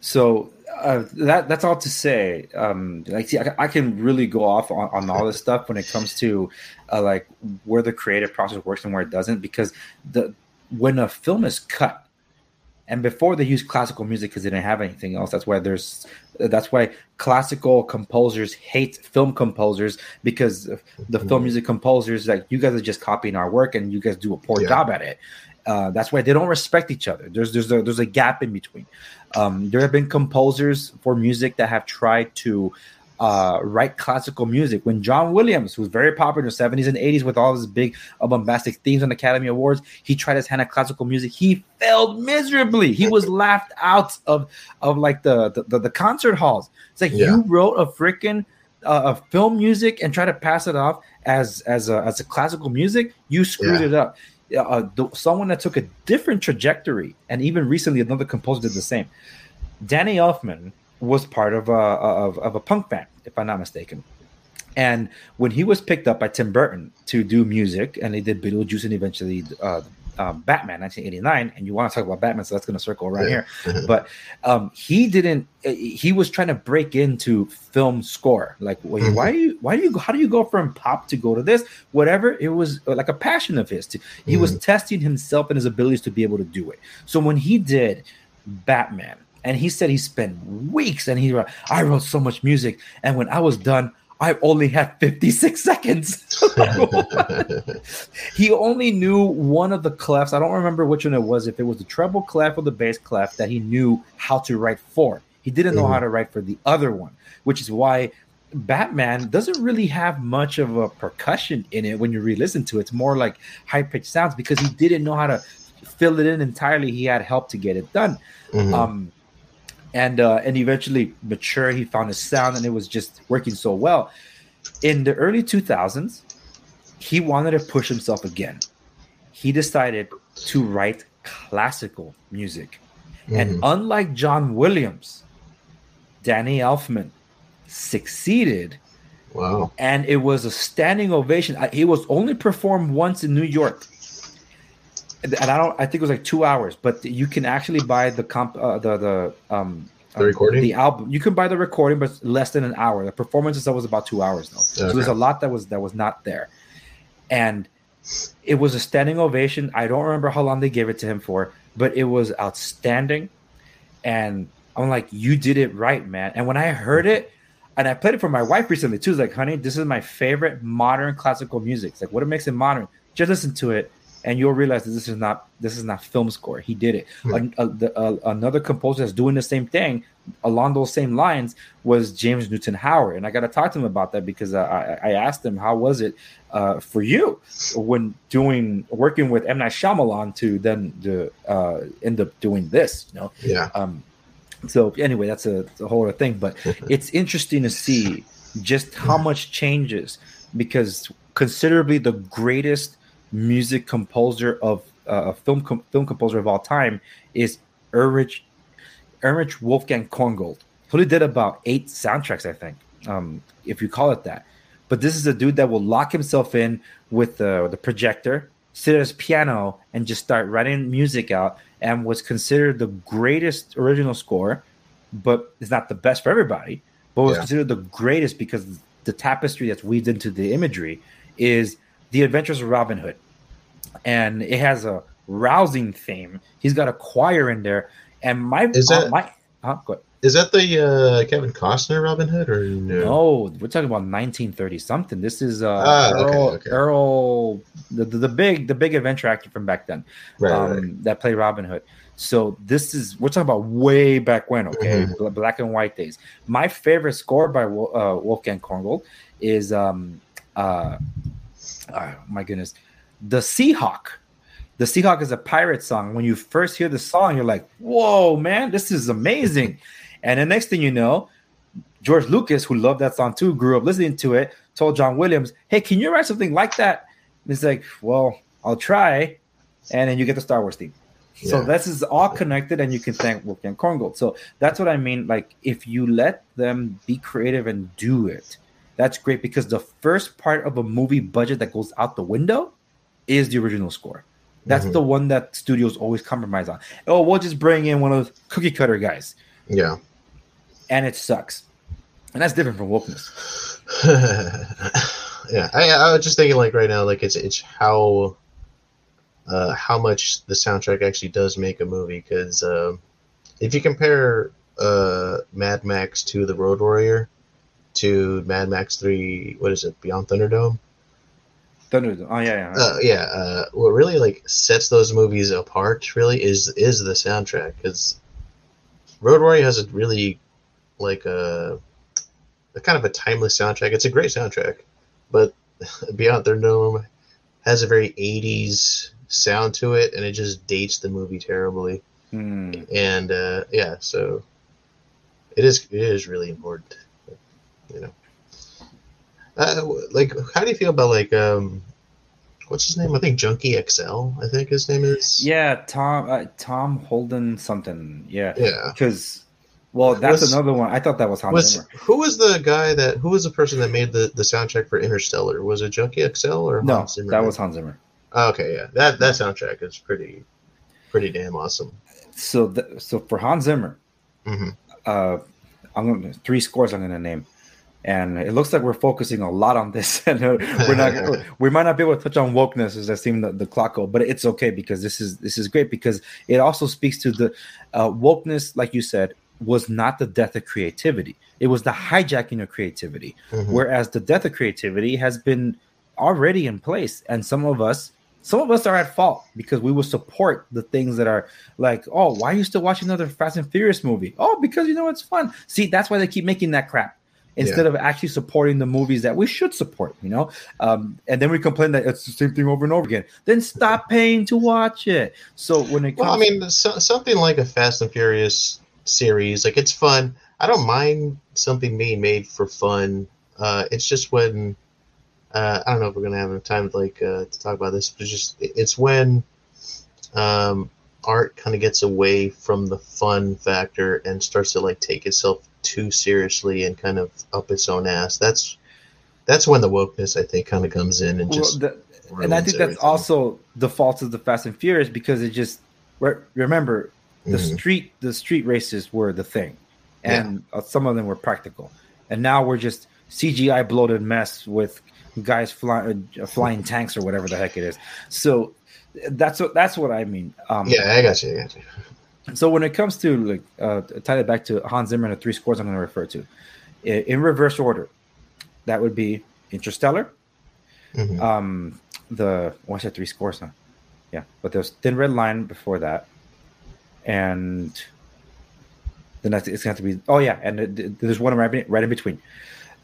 So uh, that that's all to say. Um, like, see, I, I, can really go off on, on all this stuff when it comes to uh, like where the creative process works and where it doesn't, because the when a film is cut, and before they used classical music because they didn't have anything else that's why there's that's why classical composers hate film composers because the mm-hmm. film music composers like you guys are just copying our work and you guys do a poor yeah. job at it uh, that's why they don't respect each other there's there's a, there's a gap in between um, there have been composers for music that have tried to uh, write classical music. When John Williams, who's very popular in the 70s and 80s with all his big uh, bombastic themes on Academy Awards, he tried his hand at classical music. He failed miserably. He was laughed out of of like the the, the, the concert halls. It's like Yeah. you wrote a freaking uh, a film music and try to pass it off as as a, as a classical music. You screwed Yeah. it up. Uh, the, someone that took a different trajectory, and even recently another composer did the same. Danny Elfman was part of a of, of a punk band, if I'm not mistaken. And when he was picked up by Tim Burton to do music, and they did Beetlejuice and eventually uh, um, Batman, 1989, and you want to talk about Batman, so that's going to circle around Yeah. here. But um, he didn't. uh, He was trying to break into film score. Like, Mhm. why do you? Why do you? How do you go from pop to go to this? Whatever. It was uh, like a passion of his. To, he was testing himself and his abilities to be able to do it. So when he did Batman, and he said he spent weeks, and he wrote, I wrote so much music, and when I was done. I only had 56 seconds. he only knew one of the clefs. I don't remember which one it was, if it was the treble clef or the bass clef that he knew how to write for. He didn't know Mhm. how to write for the other one, which is why Batman doesn't really have much of a percussion in it when you re-listen to it. It's more like high-pitched sounds because he didn't know how to fill it in entirely. He had help to get it done. Mhm. Um, and uh, and eventually mature, he found his sound, and it was just working so well. In the early 2000s, he wanted to push himself again. He decided to write classical music, and Mhm. unlike John Williams, Danny Elfman succeeded, wow. and it was a standing ovation. It was only performed once in New York. And I don't. I think it was like two hours, but you can actually buy the comp, uh, the the um, The um, recording? the album. You can buy the recording, but less than an hour. The performance itself was about two hours though, so there's a lot that was that was not there, and it was a standing ovation. I don't remember how long they gave it to him for, but it was outstanding, and I'm like, you did it right, man. And when I heard it, and I played it for my wife recently too. It's like, honey, this is my favorite modern classical music. It's like, what makes it modern? Just listen to it, and you'll realize that this is not this is not film score. He did it. Hmm. An- a- the- a- another composer that's doing the same thing along those same lines was James Newton Howard, and I got to talk to him about that because I, I I asked him how was it uh, for you when doing working with M Night Shyamalan to then the uh, end up doing this, you know. Yeah. Um, so anyway, that's a, that's a whole other thing. But it's interesting to see just how much changes because considerably the greatest music composer of uh, a film com- film composer of all time is Erich Erich Wolfgang Korngold. He did about eight soundtracks, I think, um, if you call it that. But this is a dude that will lock himself in with the, the projector, sit at his piano, and just start writing music out. And was considered the greatest original score, but it's not the best for everybody. But was Yeah. considered the greatest because the tapestry that's weaved into the imagery is the Adventures of Robin Hood, and it has a rousing theme. He's got a choir in there, and my Is uh, that- my huh. Is that the uh, Kevin Costner Robin Hood or no? No, we're talking about 1930 something. This is uh, Ah, Errol, okay. Errol the, the, the big the big adventure actor from back then Right, um, right. that played Robin Hood. So this is we're talking about way back when, okay, Mhm. Black and white days. My favorite score by uh, Wolfgang Korngold is um uh, uh my goodness, the Seahawk. The Seahawk is a pirate song. When you first hear the song, you're like, "Whoa, man, this is amazing!" and the next thing you know, George Lucas, who loved that song too, grew up listening to it, told John Williams, Hey, can you write something like that? And he's like, Well, I'll try. And then you get the Star Wars theme. So this is all connected, and you can thank Wolfgang Korngold. So that's what I mean. Like, if you let them be creative and do it, that's great because the first part of a movie budget that goes out the window is the original score. That's Mhm. the one that studios always compromise on. Oh, we'll just bring in one of those cookie cutter guys, Yeah. and it sucks. And that's different from wokeness. yeah, I, I was just thinking like right now, like it's it's how uh, how much the soundtrack actually does make a movie. Because um if you compare uh, Mad Max to The Road Warrior to Mad Max Three, what is it, Beyond Thunderdome? Thunderdome. Oh yeah, yeah. Uh, yeah, uh, what really like sets those movies apart really is is the soundtrack because Road Warrior has a really like a a kind of a timeless soundtrack. It's a great soundtrack, but Beyond Thunderdome has a very 80s sound to it, and it just dates the movie terribly. Hmm. And uh, yeah, so it is it is really important, you know. Uh, like, how do you feel about like um, what's his name? I think Junkie XL. I think his name is. Yeah, Tom uh, Tom Holden something. Yeah, Yeah. because well, that's Was- another one. I thought that was Hans Was Zimmer. who was the guy that who was the person that made the, the soundtrack for Interstellar? Was it Junkie XL or No, Hans Zimmer? that was Hans Zimmer. Oh, okay, yeah. That that soundtrack is pretty pretty damn awesome. So, th- so for Hans Zimmer, hmm uh, I'm gonna three scores I'm gonna name, and it looks like we're focusing a lot on this, and we're not. we might not be able to touch on wokeness as I seen the, the clock go, but it's okay because this is this is great because it also speaks to the uh, wokeness, like you said, was not the death of creativity; it was the hijacking of creativity. Mhm. Whereas the death of creativity has been already in place, and some of us. Some of us are at fault because we will support the things that are like, oh, why are you still watching another Fast and Furious movie? Oh, because you know it's fun. See, that's why they keep making that crap instead of actually supporting the movies that we should support. You know, um, and then we complain that it's the same thing over and over again. Then stop paying to watch it. So when it comes, Well, I mean, so, something like a Fast and Furious series, like it's fun. I don't mind something being made for fun. Uh, it's just when uh, I don't know if we're gonna have enough time like uh, to talk about this, but it's just it's when um, art kind of gets away from the fun factor and starts to like take itself too seriously and kind of up its own ass. That's that's when the wokeness I think kind of comes in and well, just the- and I think that's everything. also the fault of the Fast and Furious because it just re- remember the Mhm. street the street races were the thing, and uh, some of them were practical, and now we're just CGI bloated mess with guys flying uh, flying tanks or whatever the heck it is. So that's what that's what I mean. Um, yeah, I got you. I got you. So when it comes to like uh, tie it back to Hans Zimmer and the three scores I'm going to refer to, i- in reverse order, that would be Interstellar. Mhm. Um, the oh, I said three scores, huh? Yeah, but there's Thin Red Line before that, and then I think it's going to have to be. Oh yeah, and th- there's one right in, right in between.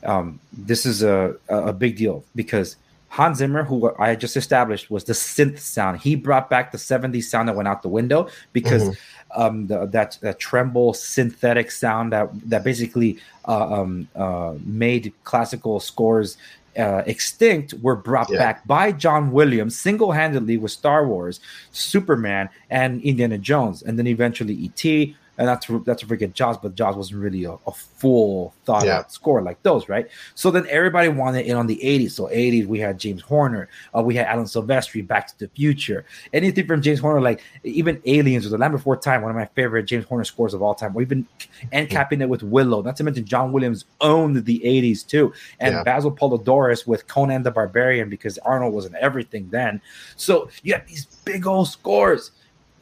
Um, this is a, a big deal because Hans Zimmer, who I just established, was the synth sound. He brought back the '70s sound that went out the window because Mhm. Um, the, that that tremble synthetic sound that that basically uh, um, uh, made classical scores uh, extinct were brought Yeah. back by John Williams single handedly with Star Wars, Superman, and Indiana Jones, and then eventually E.T. And not to, not to forget Jaws, but Jaws wasn't really a, a full thought Yeah. out score like those, right? So then everybody wanted it on the 80s. So 80s, we had James Horner, uh, we had Alan Silvestri, Back to the Future, anything from James Horner, like even Aliens or The Land Before Time, one of my favorite James Horner scores of all time. We've been end capping it with Willow, not to mention John Williams owned the 80s too, and Yeah. Basil Poledouris with Conan the Barbarian because Arnold was in everything then. So you have these big old scores.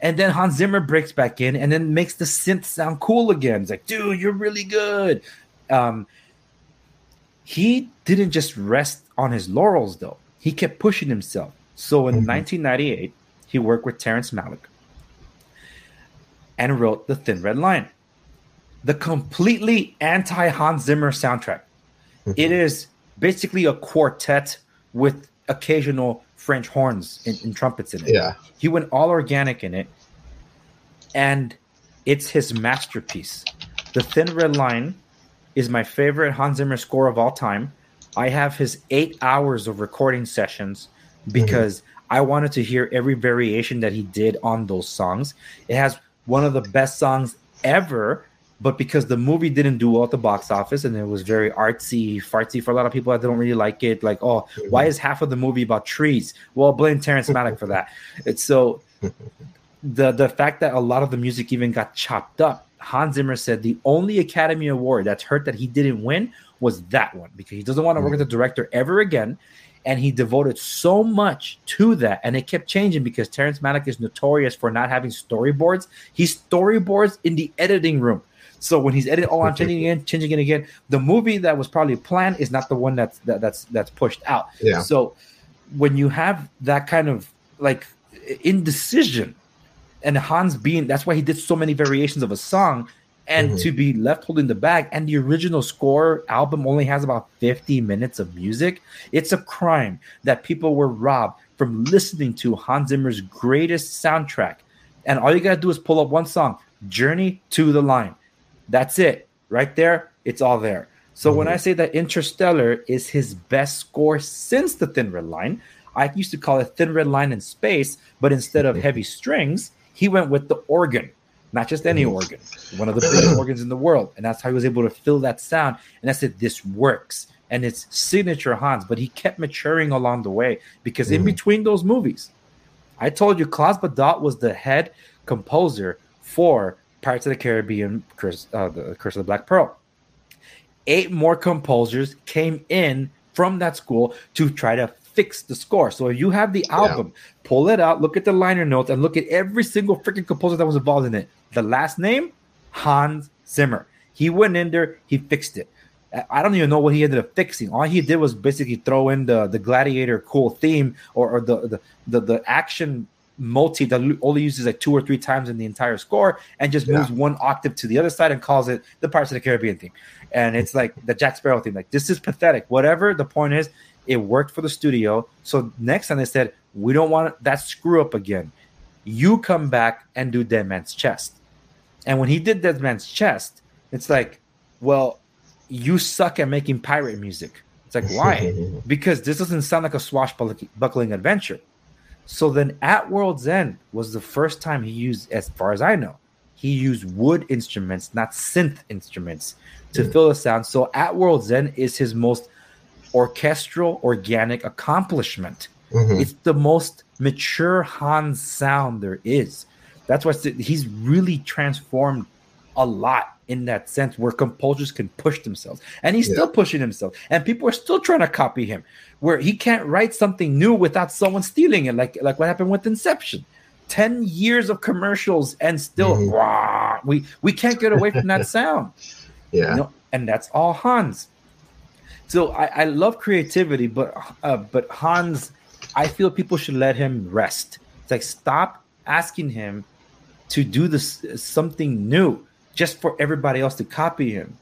And then Hans Zimmer breaks back in and then makes the synth sound cool again. It's like, dude, you're really good. Um, he didn't just rest on his laurels, though. He kept pushing himself. So in Mhm. 1998, he worked with Terrence Malick and wrote The Thin Red Line, the completely anti Hans Zimmer soundtrack. It is basically a quartet with occasional French horns and, and trumpets in it. Yeah. He went all organic in it, and it's his masterpiece. The Thin Red Line is my favorite Hans Zimmer score of all time. I have his eight hours of recording sessions mm-hmm. because I wanted to hear every variation that he did on those songs. It has one of the best songs ever, but because the movie didn't do well at the box office and it was very artsy, fartsy for a lot of people that don't really like it, like, oh, why mm-hmm. is half of the movie about trees? Well, blame Terrence Malick for that. It's so the the fact that a lot of the music even got chopped up. Hans Zimmer said the only Academy Award that's hurt that he didn't win was that one because he doesn't want to work with the mm-hmm. director ever again. And he devoted so much to that, and it kept changing because Terrence Malick is notorious for not having storyboards. He storyboards in the editing room. So when he's editing, oh, I'm changing it again, changing it again. The movie that was probably planned is not the one that's that, that's that's pushed out. Yeah. So when you have that kind of like indecision, and Hans being that's why he did so many variations of a song, and Mhm. to be left holding the bag. And the original score album only has about 50 minutes of music. It's a crime that people were robbed from listening to Hans Zimmer's greatest soundtrack. And all you got to do is pull up one song, Journey to the Line. That's it. Right there, it's all there. So when Mhm. I say that Interstellar is his best score since the Thin Red Line, I used to call it Thin Red Line in space, but instead of heavy strings, he went with the organ, not just any Mhm. organ, one of the biggest organs in the world. And that's how he was able to fill that sound. And I said, this works. And it's signature Hans, but he kept maturing along the way because in Mhm. between those movies, I told you Klaus Badelt was the head composer for Pirates of the Caribbean, Curse, uh, the Curse of the Black Pearl. Eight more composers came in from that school to try to fix the score. So if you have the album, pull it out, look at the liner notes, and look at every single freaking composer that was involved in it. The last name, Hans Zimmer. He went in there, he fixed it. I- I don't even know what he ended up fixing. All he did was basically throw in the the gladiator cool theme or, or the, the the the action multi that only uses like two or three times in the entire score and just Yeah. moves one octave to the other side and calls it the Pirates of the Caribbean theme. And it's like the Jack Sparrow theme. Like this is pathetic. Whatever the point is, it worked for the studio. So next time they said we don't want that screw up again. You come back and do Dead Man's Chest. And when he did Dead Man's Chest, it's like, well, you suck at making pirate music. It's like, why? because this doesn't sound like a swashbuckling adventure. So then at World's End was the first time he used, as far as I know, he used wood instruments, not synth instruments, to Mm. fill the sound. So at World's End is his most orchestral, organic accomplishment. Mhm. It's the most mature Hans sound there is. That's why he's really transformed a lot in that sense where composers can push themselves. And he's Yeah. still pushing himself. And people are still trying to copy him where he can't write something new without someone stealing it, like, like what happened with Inception. 10 years of commercials and still Mhm. wah, we we can't get away from that sound. yeah. You know, and that's all Hans. So I, I love creativity, but uh, but Hans, I feel people should let him rest. It's like stop asking him to do this something new just for everybody else to copy him.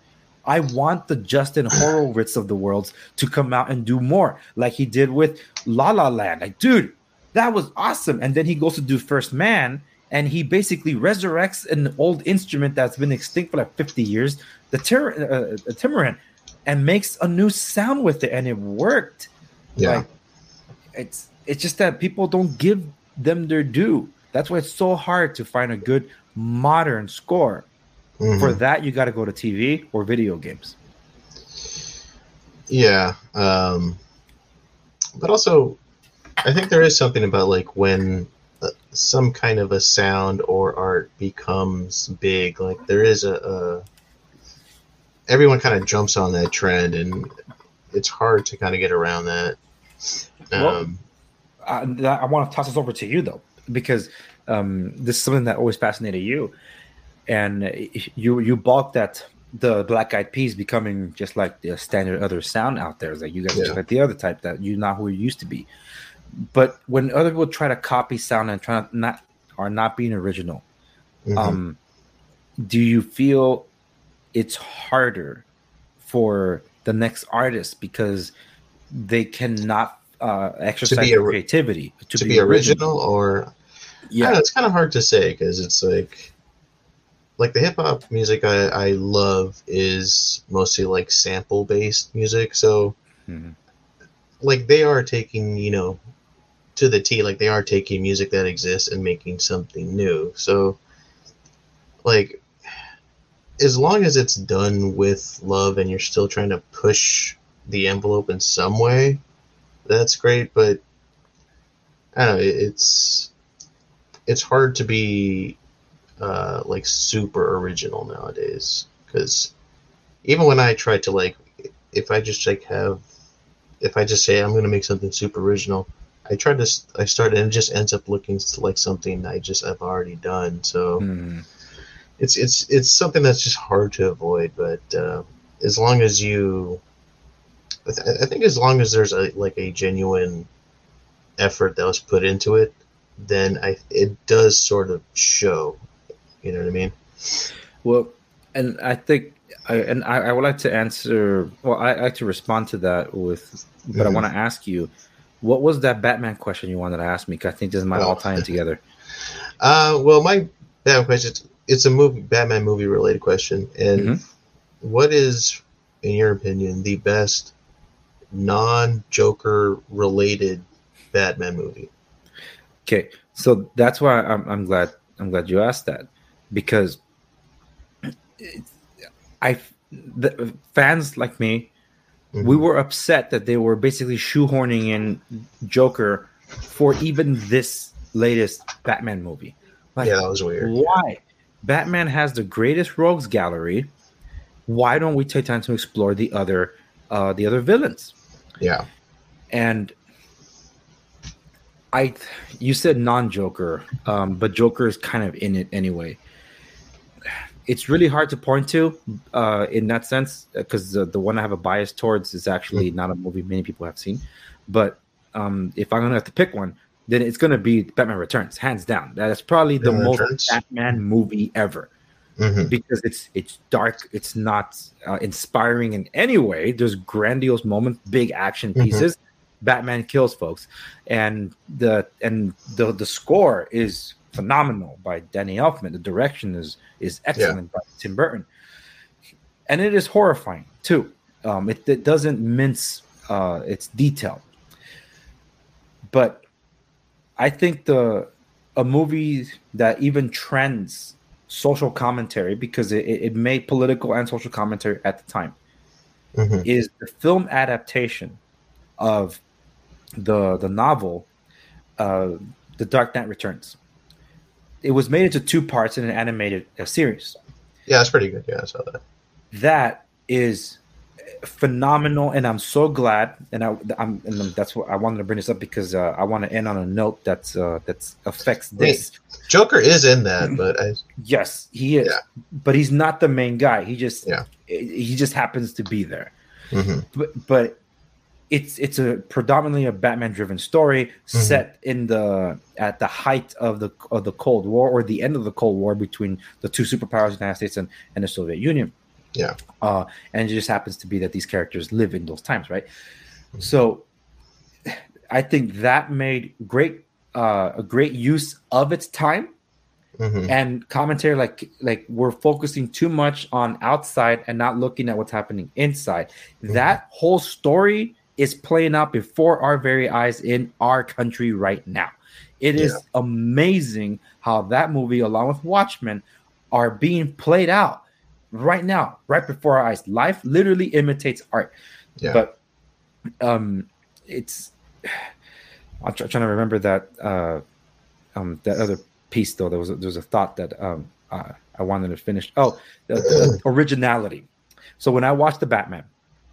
I want the Justin Hurwitz of the world to come out and do more, like he did with La La Land. Like, dude, that was awesome. And then he goes to do First Man, and he basically resurrects an old instrument that's been extinct for like 50 years, the ter- uh, uh, theremin, and makes a new sound with it, and it worked. Yeah. Like, it's it's just that people don't give them their due. That's why it's so hard to find a good modern score. Mhm. For that, you got to go to TV or video games. Yeah. Um, but also, I think there is something about like when uh, some kind of a sound or art becomes big. Like there is a, a everyone kind of jumps on that trend, and it's hard to kind of get around that. Well, Um, uh, that- I want to toss this over to you though, because um, this is something that always fascinated you, and you you balked at the Black Eyed Peas becoming just like the standard other sound out there. It's like you guys are just like the other type that you're not who you used to be. But when other people try to copy sound and try not are not being original, mhm. um, do you feel it's harder for the next artist because they cannot uh, exercise be their creativity to, be original or Yeah, know, it's kind of hard to say because it's like like the hip hop music I, I love is mostly like sample based music so Mhm. like they are taking you know to the T like they are taking music that exists and making something new so like as long as it's done with love and you're still trying to push the envelope in some way that's great but I don't know it's it's hard to be uh, like super original nowadays because even when I try to like if I just like have if I just say I'm going to make something super original I try to I start and it just ends up looking like something I just I've already done so Mhm. it's it's it's something that's just hard to avoid but uh, as long as you I, th- I think as long as there's a like a genuine effort that was put into it then I it does sort of show you know what I mean Well, and I think, I, and I, I would like to answer. Well, I, I like to respond to that with, but I Mhm. want to ask you, what was that Batman question you wanted to ask me? Because I think this might Oh. all tie in together. Uh, well, my Batman question. It's a movie, Batman movie related question, and Mhm. what is, in your opinion, the best non-Joker related Batman movie? Okay, so that's why I'm, I'm glad I'm glad you asked that because I the fans like me we Mhm. were upset that they were basically shoehorning in Joker for even this latest Batman movie. Like, yeah, that was weird. why? Batman has the greatest rogues gallery. Why don't we take time to explore the other uh, the other villains? Yeah, and I, you said non-Joker, um, but Joker is kind of in it anyway. It's really hard to point to uh, in that sense because the, the one I have a bias towards is actually not a movie many people have seen. But um, if I'm gonna have to pick one, then it's gonna be Batman Returns, hands down. That's probably the Batman most Returns? Batman movie ever hmm because it's it's dark it's not uh, inspiring in any way there's grandiose moments big action Mhm. pieces batman kills folks and the and the the score is phenomenal by danny elfman. The direction is is excellent by tim burton. And it is horrifying too. Um it, it doesn't mince uh its detail. But i think the a movie that even trends social commentary because it, it made political and social commentary at the time hmm is the film adaptation of the the novel uh, the dark knight returns it was made into two parts in an animated uh, series Yeah, it's pretty good. Yeah, I saw that. that is phenomenal and i'm so glad and i i'm and that's what i wanted to bring this up because uh, i want to end on a note that's uh that affects this Joker is in that, but I, Yes, he is. Yeah. But he's not the main guy. He just Yeah. he just happens to be there. mhm. But but it's it's a predominantly a Batman driven story Mm-hmm. set in the at the height of the of the Cold War or the end of the Cold War between the two superpowers, the United States and, and the Soviet Union. Yeah. Uh, and it just happens to be that these characters live in those times, right? So I think that made great uh, a great use of its time Mhm. and commentary like like we're focusing too much on outside and not looking at what's happening inside Mm-hmm. that whole story is playing out before our very eyes in our country right now It is Yeah. amazing how that movie along with watchmen are being played out right now right before our eyes life literally imitates art Yeah. but um it's i'm trying to remember that uh um that other piece though there was a, there was a thought that um uh, i wanted to finish oh the, the originality so when i watched the batman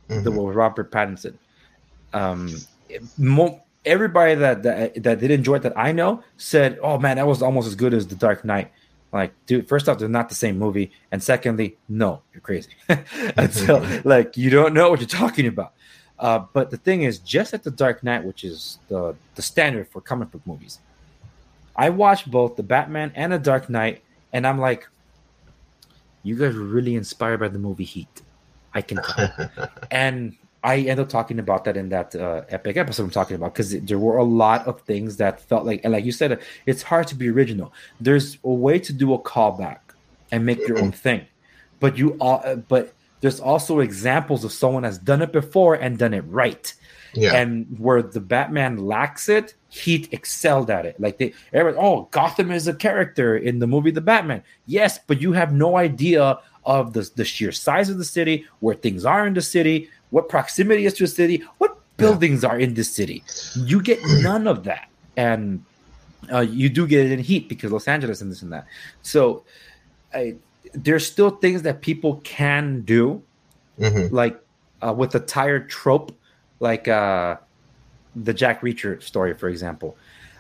the Mhm. one with robert pattinson um mo- everybody that, that that did enjoy it that i know said oh man that was almost as good as the dark knight. Like dude first off they're not the same movie and secondly no you're crazy. And so like you don't know what you're talking about. Uh, but the thing is just at the dark knight which is the the standard for comic book movies i watched both the batman and the dark knight and i'm like you guys were really inspired by the movie heat. I can tell. And I end up talking about that in that uh, epic episode I'm talking about because there were a lot of things that felt like, and like you said, it's hard to be original. There's a way to do a callback and make your own thing, but you all, uh, but there's also examples of someone has done it before and done it right. yeah. And where the Batman lacks it, Heat excelled at it. Like they, everyone, oh, Gotham is a character in the movie The Batman. Yes, but you have no idea of the the sheer size of the city, where things are in the city, what proximity is to a city, what buildings are in this city. You get none of that, and uh, you do get it in Heat because Los Angeles and this and that. So, I, there's still things that people can do Mhm. like uh, with the tired trope, like uh, the Jack Reacher story, for example.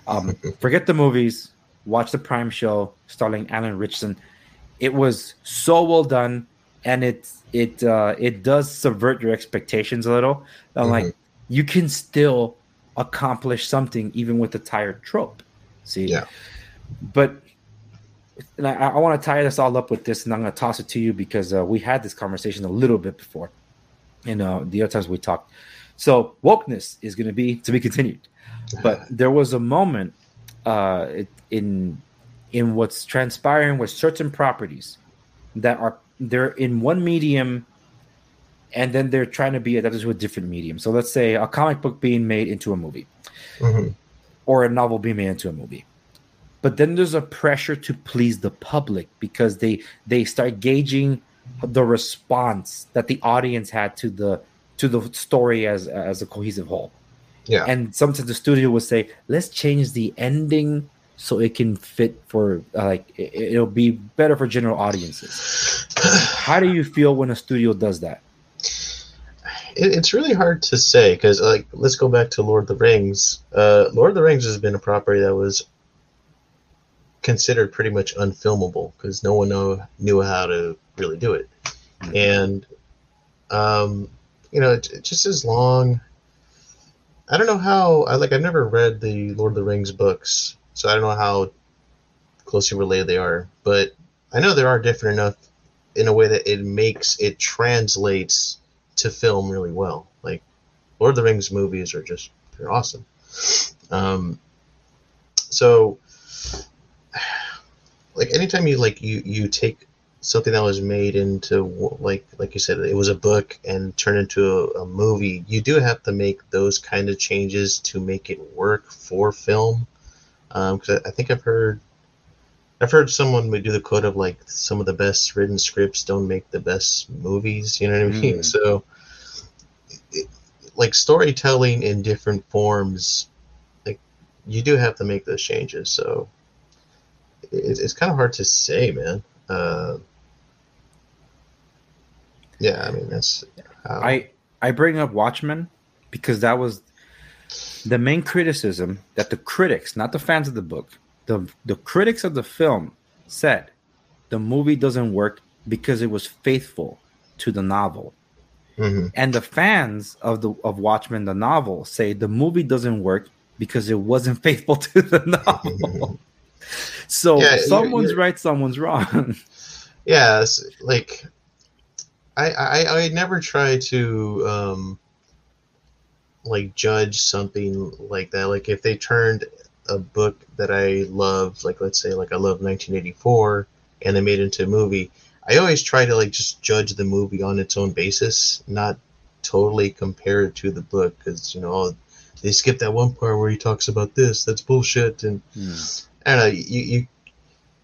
Um, forget the movies, watch the Prime show starring Alan Ritchson. It was so well done, and it it uh, it does subvert your expectations a little. I'm like, you can still accomplish something even with the tired trope. See, Yeah. but and I, I want to tie this all up with this, and I'm going to toss it to you because uh, we had this conversation a little bit before, and uh, the other times we talked. So wokeness is going to be to be continued, but there was a moment uh, in in what's transpiring with certain properties that are they're in one medium and then they're trying to be adapted to a different medium. So let's say a comic book being made into a movie, hmm or a novel being made into a movie. But then there's a pressure to please the public because they they start gauging the response that the audience had to the to the story as as a cohesive whole. Yeah. And sometimes the studio will say, "Let's change the ending so it can fit for uh, like it, it'll be better for general audiences." How do you feel when a studio does that? it, it's really hard to say because like let's go back to lord of the rings uh, lord of the rings has been a property that was considered pretty much unfilmable because no one know, knew how to really do it and um, you know it, it just as long i don't know how i like i've never read the lord of the rings books so i don't know how closely related they are but i know they are different enough in a way that it makes it translates to film really well. Like Lord of the Rings movies are just they're awesome. Um, so like anytime you like you you take something that was made into like like you said it was a book and turn into a, a movie you do have to make those kind of changes to make it work for film because I, I think i've heard I've heard someone would do the quote of like some of the best written scripts don't make the best movies. You know what I mean? Mm. So, it, like storytelling in different forms, like you do have to make those changes. So, it, it's kind of hard to say, man. Uh, yeah, I mean that's how, I I bring up Watchmen because that was the main criticism that the critics, not the fans of the book, the the critics of the film said the movie doesn't work because it was faithful to the novel. Mhm. And the fans of the of Watchmen the novel say the movie doesn't work because it wasn't faithful to the novel. so Yeah, you're- someone's you're- right, someone's wrong. yeah, like I, I I never try to um like judge something like that. Like if they turned a book that I love, like let's say like I love 1984, and they made it into a movie, I always try to like just judge the movie on its own basis, not totally compare it to the book because you know oh, they skipped that one part where he talks about this. That's bullshit and. I don't know. You, you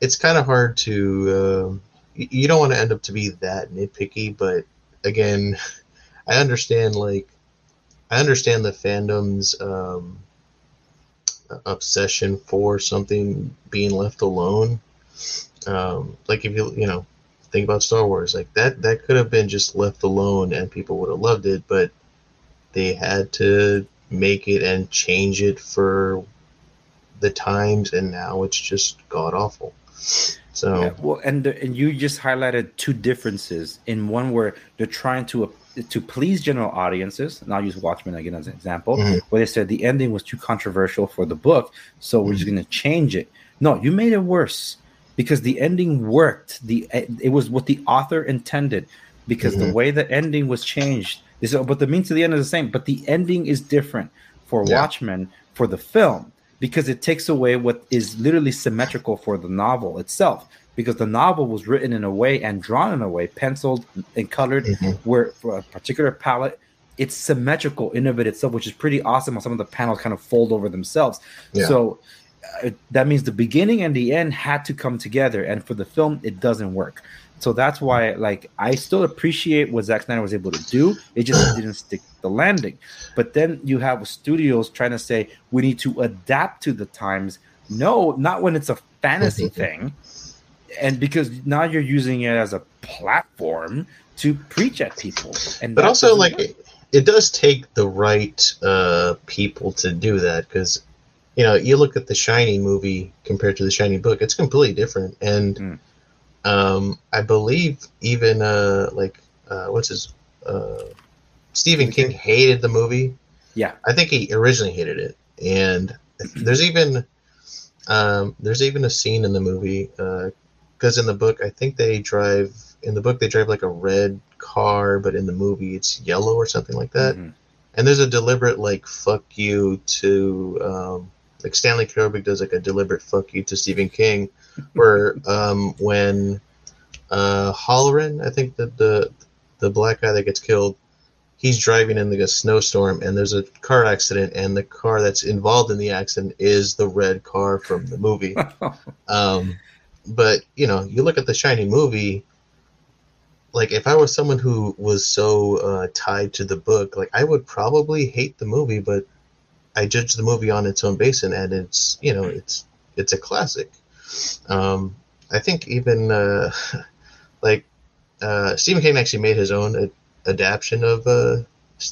it's kind of hard to. Um, you you don't want to end up to be that nitpicky, but again, I understand. Like, I understand the fandom's um, obsession for something being left alone. Um, like if you you know think about Star Wars, like that that could have been just left alone and people would have loved it, but they had to make it and change it for the times, and now it's just god awful. So Yeah, well, and the, and you just highlighted two differences in one where they're trying to to please general audiences. And I'll use Watchmen again as an example, Mhm. where they said the ending was too controversial for the book, so we're just Mm-hmm. going to change it. No, you made it worse because the ending worked. The it was what the author intended because the Mhm. way the ending was changed. Is, but the means to the end is the same, but the ending is different for Yeah. Watchmen for the film because it takes away what is literally symmetrical for the novel itself because the novel was written in a way and drawn in a way penciled and colored Mhm. where for a particular palette it's symmetrical in of it itself which is pretty awesome how some of the panels kind of fold over themselves. Yeah. so uh, that means the beginning and the end had to come together and for the film it doesn't work. So that's why like i still appreciate what Zack Snyder was able to do. It just didn't stick the landing. But then you have studios trying to say we need to adapt to the times. No not when it's a fantasy thing and because now you're using it as a platform to preach at people and but also like it, it does take the right uh, people to do that because you know you look at the Shining movie compared to the Shining book, it's completely different, and Mm. um, I believe even uh, like uh, what's his uh, Stephen King hated the movie. yeah I think he originally hated it, and there's even um, there's even a scene in the movie. Uh, because in the book, I think they drive in the book they drive like a red car, but in the movie it's yellow or something like that. Mhm. And there's a deliberate like fuck you to um, like Stanley Kubrick does like a deliberate fuck you to Stephen King, where um, when uh, Halloran, I think that the the black guy that gets killed, he's driving in like a snowstorm and there's a car accident and the car that's involved in the accident is the red car from the movie. um, but you know, you look at the Shining movie. Like if I was someone who was so uh, tied to the book, like I would probably hate the movie, but I judge the movie on its own basis, and it's you know it's it's a classic. Um, I think even uh, like uh, Stephen King actually made his own ad- adaptation of uh,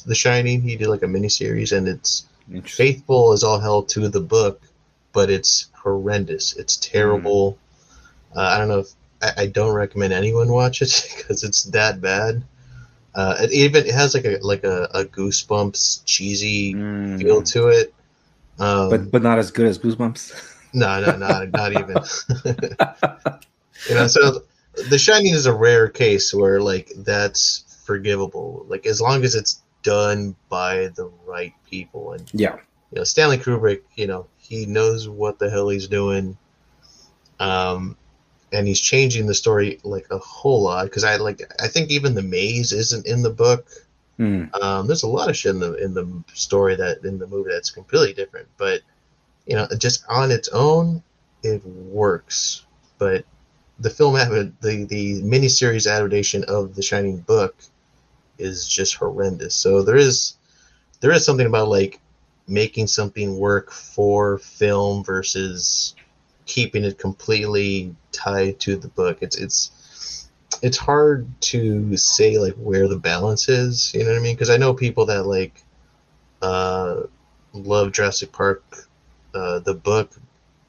The Shining. He did like a miniseries, and it's faithful as all hell to the book, but it's horrendous. It's terrible. Uh, I don't know if I, I don't recommend anyone watch it because it's that bad. Uh, it even it has like a like a, a goosebumps cheesy Mm. feel to it. Um, but but not as good as Goosebumps. no, no, not not even. you know, so The Shining is a rare case where like that's forgivable. Like as long as it's done by the right people and yeah. you know Stanley Kubrick, you know, he knows what the hell he's doing. Um and he's changing the story like a whole lot because I like I think even the maze isn't in the book. Mm. Um, there's a lot of shit in the in the story that in the movie that's completely different, but you know, just on its own, it works. But the film, the the miniseries adaptation of the Shining book, is just horrendous. So there is there is something about like making something work for film versus keeping it completely tied to the book. It's it's it's hard to say like where the balance is. You know what I mean? Because I know people that like uh, love Jurassic Park, uh, the book,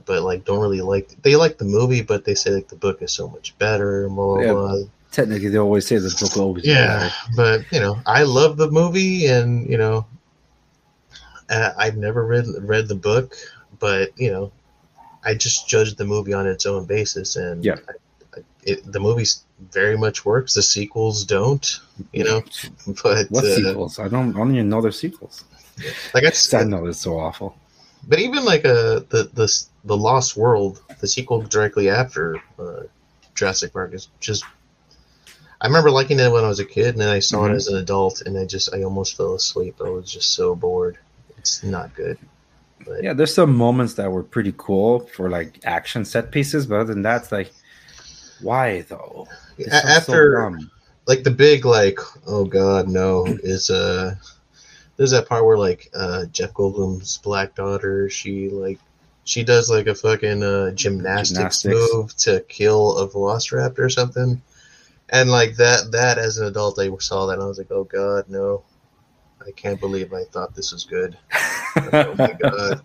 but like don't really like. They like the movie, but they say like the book is so much better. Blah blah. Yeah. blah. Technically, they always say the book always Yeah, better. but you know, I love the movie, and you know, I've never read read the book, but you know, I just judge the movie on its own basis, and Yeah. I, I, it, the movie very much works. The sequels don't, you know, but What uh, sequels? I don't. I don't even know their sequels. like I, I know it's so awful. but even like uh the the the Lost World, the sequel directly after uh, Jurassic Park is just. I remember liking it when I was a kid, and then I saw Mhm. it as an adult, and I just I almost fell asleep. I was just so bored. It's not good. But Yeah, there's some moments that were pretty cool for like action set pieces, but other than that, it's like, why though? A- sounds so after like the big like oh god no is uh there's that part where like uh Jeff Goldblum's black daughter she like she does like a fucking uh gymnastics, Gymnastics. move to kill a velociraptor or something and like that that as an adult I saw that and I was like oh god no I can't believe I thought this was good oh my god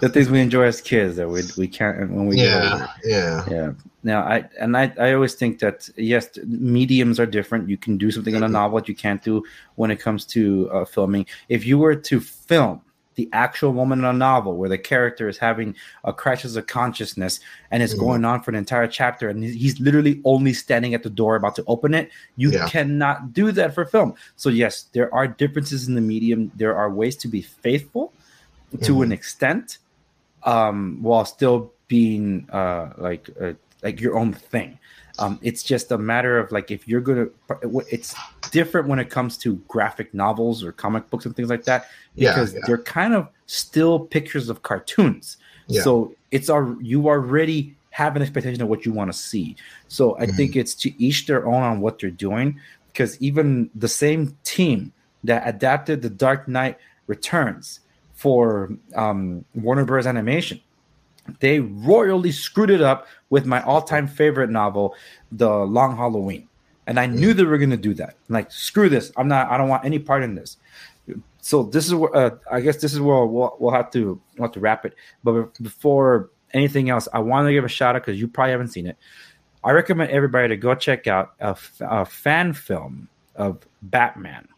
the things we enjoy as kids that we we can't when we yeah yeah Yeah. Now I and I I always think that yes, mediums are different. You can do something in a novel that you can't do when it comes to uh, filming. If you were to film the actual moment in a novel where the character is having a crisis of consciousness and it's Mhm. going on for an entire chapter and he's- literally only standing at the door about to open it, you Yeah. cannot do that for film. So yes, there are differences in the medium. There are ways to be faithful to Mhm. an extent um, while still being uh, like uh, like your own thing. Um, it's just a matter of like if you're gonna. It's different when it comes to graphic novels or comic books and things like that Yeah, because yeah. they're kind of still pictures of cartoons. Yeah. So it's our you already have an expectation of what you want to see. So I Mm-hmm. think it's to each their own on what they're doing because even the same team that adapted the Dark Knight Returns for um, Warner Bros. Animation, they royally screwed it up with my all-time favorite novel, The Long Halloween. And I knew they were going to do that. Like, screw this! I'm not. I don't want any part in this. So this is where uh, I guess this is where we'll, we'll have to we'll have to wrap it. But before anything else, I want to give a shout out because you probably haven't seen it. I recommend everybody to go check out a fan film of Batman,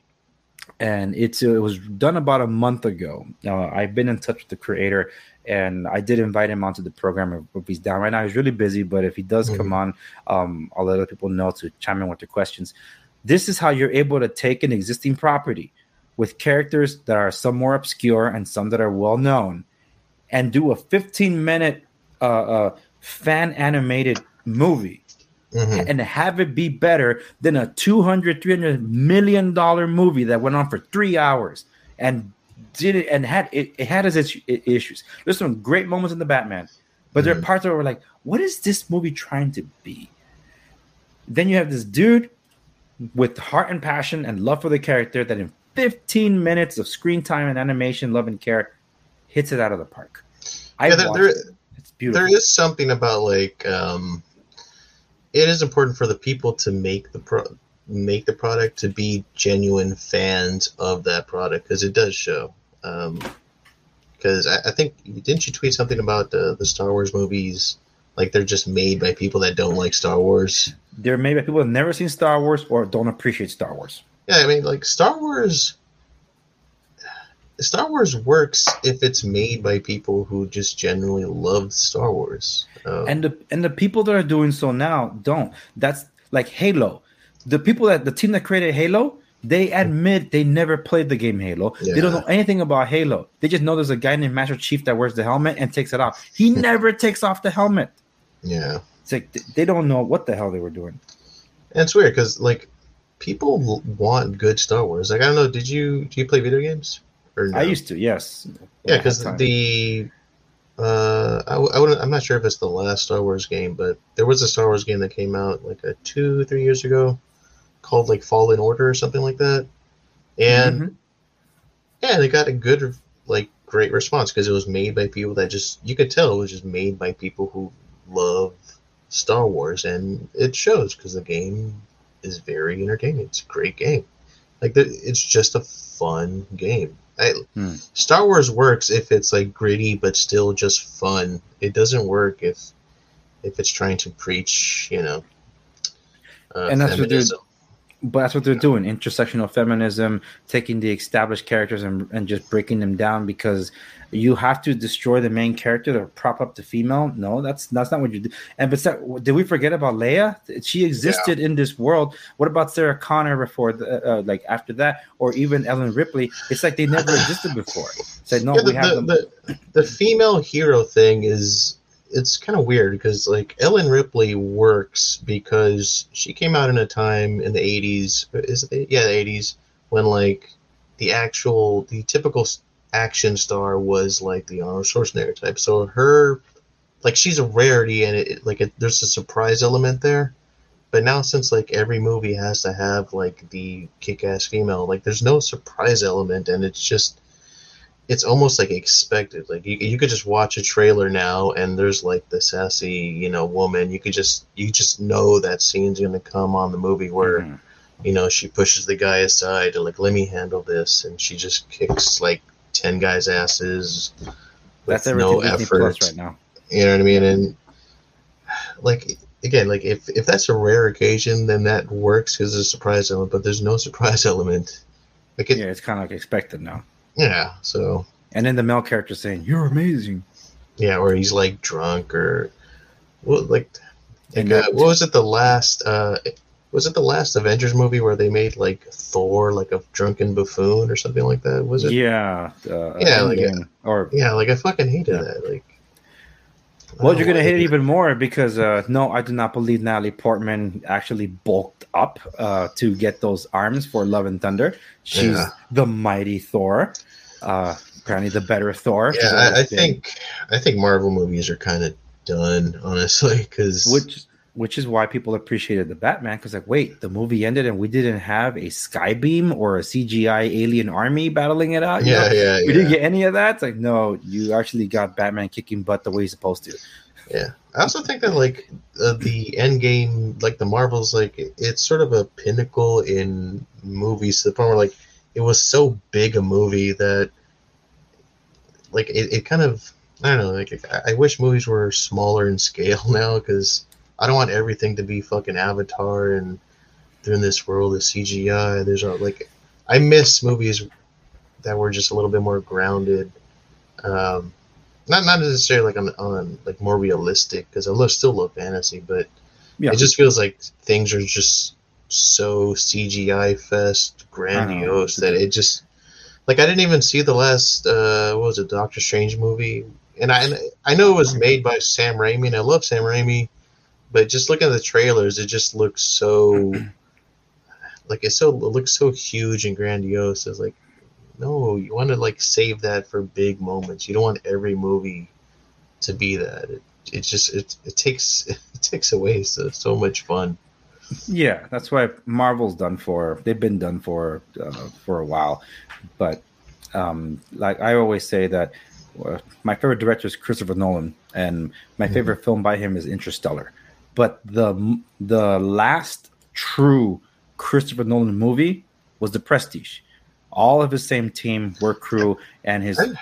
and it's it was done about a month ago. Uh, I've been in touch with the creator, and I did invite him onto the program if he's down right now. He's really busy, but if he does mm-hmm. come on, um, I'll let other people know to chime in with their questions. This is how you're able to take an existing property with characters that are some more obscure and some that are well known, and do a 15 minute uh, uh, fan animated movie. Mm-hmm. And have it be better than a 200 300 million dollar movie that went on for three hours and did it and had it, it had its issues. There's some great moments in the Batman, but there are mm-hmm. parts where we're like, what is this movie trying to be? Then you have this dude with heart and passion and love for the character that in 15 minutes of screen time and animation, love and care, hits it out of the park. I yeah, there, there, it. It's beautiful. There is something about like um, it is important for the people to make the pro make the product to be genuine fans of that product because it does show. Because um, I, I, think didn't you tweet something about the, the Star Wars movies? Like they're just made by people that don't like Star Wars. They're made by people that never seen Star Wars or don't appreciate Star Wars. Yeah, I mean, like Star Wars. Star Wars works if it's made by people who just genuinely love Star Wars. Um, and the and the people that are doing so now don't. That's like Halo the people that the team that created Halo, they admit they never played the game Halo. Yeah. They don't know anything about Halo. They just know there's a guy named Master Chief that wears the helmet and takes it off. He never takes off the helmet. Yeah. It's like they don't know what the hell they were doing. And it's weird because like people want good Star Wars. Like I don't know, did you do you play video games? Or no? I used to, yes. Yeah, because the uh, I, I I'm not sure if it's the last Star Wars game, but there was a Star Wars game that came out like a two, three years ago called like Fallen Order or something like that, and mm-hmm. yeah, they got a good like great response because it was made by people that just you could tell it was just made by people who love Star Wars, and it shows because the game is very entertaining. It's a great game. Like the, it's just a fun game. I, hmm. Star Wars works if it's like gritty but still just fun. It doesn't work if if it's trying to preach, you know. Uh, and that's feminism. But that's what they're doing intersectional feminism taking the established characters and, and just breaking them down because you have to destroy the main character to prop up the female. No that's that's not what you do. And but did we forget about leia? She existed yeah. in this world. What about sarah connor before the, uh, like after that? Or even ellen ripley? It's like they never existed before. Said no yeah, the, we have the, them. the, the female hero thing is it's kind of weird because like Ellen Ripley works because she came out in a time in the 80s is it yeah the 80s when like the actual the typical action star was like the Arnold Schwarzenegger type. So her like she's a rarity and it like it, there's a surprise element there. But now since like every movie has to have like the kick-ass female like there's no surprise element and it's just it's almost like expected. Like you, you could just watch a trailer now, and there's like the sassy, you know, woman. You could just you just know that scene's gonna come on the movie where, mm-hmm. you know, she pushes the guy aside to like let me handle this, and she just kicks like ten guys' asses. That's no effort right now. You know what I mean? And like again, like if if that's a rare occasion, then that works because there's a surprise element. But there's no surprise element. Like it, yeah, it's kind of like expected now. Yeah. So. And then the male character saying, "You're amazing." Yeah, or he's like drunk, or well, like, like uh, what was it? The last. uh was it the last Avengers movie where they made like Thor like a drunken buffoon or something like that? Was it? Yeah. Uh, yeah, like or yeah, like I fucking hated yeah. that. Like, well, you're gonna hit it even more because uh, no, I do not believe Natalie Portman actually bulked up uh, to get those arms for Love and Thunder. She's yeah. the mighty Thor uh, apparently the better Thor. Yeah, I, I think I think Marvel movies are kind of done, honestly, because which which is why people appreciated the Batman because like, wait, the movie ended and we didn't have a skybeam or a CGI alien army battling it out. Yeah, know? yeah, we yeah. didn't get any of that. It's like, no, you actually got Batman kicking butt the way he's supposed to. Yeah, I also think that like uh, the end game, like the Marvels, like it's sort of a pinnacle in movies to the point where like it was so big a movie that like it, it kind of I don't know like I wish movies were smaller in scale now because I don't want everything to be fucking Avatar and they're in this world of CGI. There's a, like I miss movies that were just a little bit more grounded. Um, not not necessarily like on, on like more realistic because I love still love fantasy, but Yeah. it just feels like things are just so CGI fest grandiose that it just like I didn't even see the last uh what was it Doctor Strange movie and I and I know it was made by Sam Raimi and I love Sam Raimi but just looking at the trailers it just looks so like it's so it looks so huge and grandiose. It's like no you want to like save that for big moments. You don't want every movie to be that. It, it just it, it takes it takes away so, so much fun. Yeah, that's why Marvel's done for. They've been done for uh, for a while, but um, like I always say that uh, my favorite director is Christopher Nolan, and my favorite film by him is Interstellar. But the the last true Christopher Nolan movie was The Prestige. All of his same team, work crew, and his God,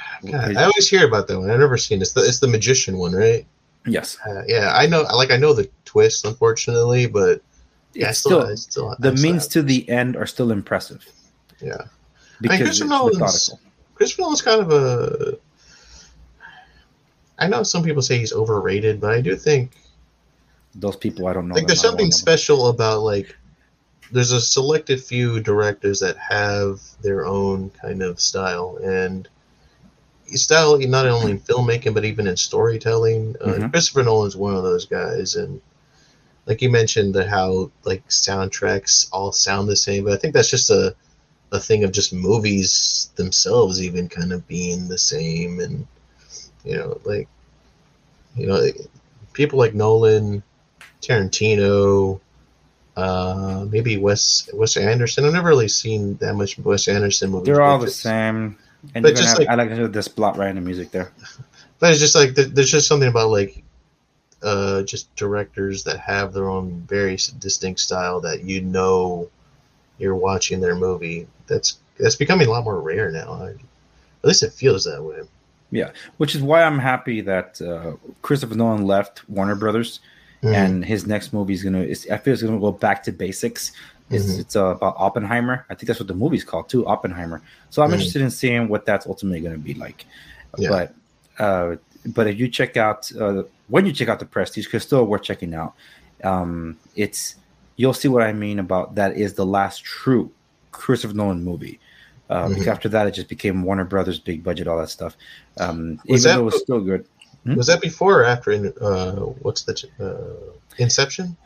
I always hear about that one. I've never seen it. It's the, it's the magician one, right? yes, Uh, yeah, I know. Like I know the twist, unfortunately, but yeah, it's still, still still the I means to the end are still impressive yeah. because it's Christopher Nolan's- methodical. Christopher Nolan's kind of a. I know some people say he's overrated, but I do think Those people I don't know. like there's something special about like there's a selected few directors that have their own kind of style. And style not only in filmmaking but even in storytelling. Uh, Mhm. christopher nolan's one of those guys. And like you mentioned the how like soundtracks all sound the same. But i think that's just a a thing of just movies themselves even kind of being the same. And you know like you know people like nolan Tarantino, uh, maybe Wes Wes Anderson. I've never really seen that much Wes Anderson movies. They're all the just- same. And but just have, like- I like to hear this blot right in the music there. But it's just like there's just something about like uh, just directors that have their own very distinct style that you know you're watching their movie. That's that's becoming a lot more rare now. I, at least it feels that way. Yeah, which is why I'm happy that uh, Christopher Nolan left Warner Brothers, Mhm. and his next movie is gonna. Is, I feel it's gonna go back to basics. It's, Mhm. it's uh, about Oppenheimer. I think that's what the movie's called too, Oppenheimer. So I'm Mhm. interested in seeing what that's ultimately going to be like. Yeah. But uh, but if you check out uh, when you check out the Prestige, because still worth checking out. Um, it's you'll see what I mean about that is the last true Christopher Nolan movie. Uh, Mhm. Because after that, it just became Warner Brothers, big budget, all that stuff. Um, Was even that though it was still good. Hmm? Was that before or after? in- Uh, what's the uh, Inception?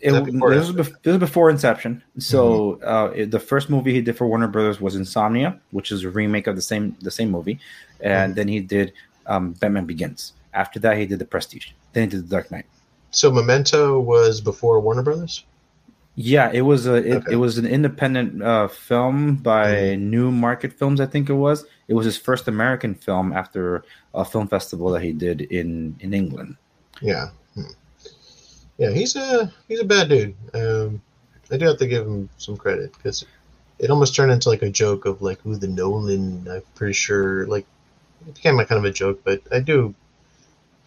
It, that before or this, was bef- this was before Inception. So uh, it- the first movie he did for Warner Brothers was Insomnia, which is a remake of the same the same movie, and then he did um, Batman Begins. After that, he did The Prestige. Then he did The Dark Knight. So Memento was before Warner Brothers. Yeah, it was a it, Okay. it was an independent uh, film by Newmarket Films, I think it was. It was his first American film after a film festival that he did in in England. Yeah, Hmm. yeah, he's a he's a bad dude. Um, I do have to give him some credit because it almost turned into like a joke of like ooh, the Nolan. I'm pretty sure like it became like kind of a joke, but I do.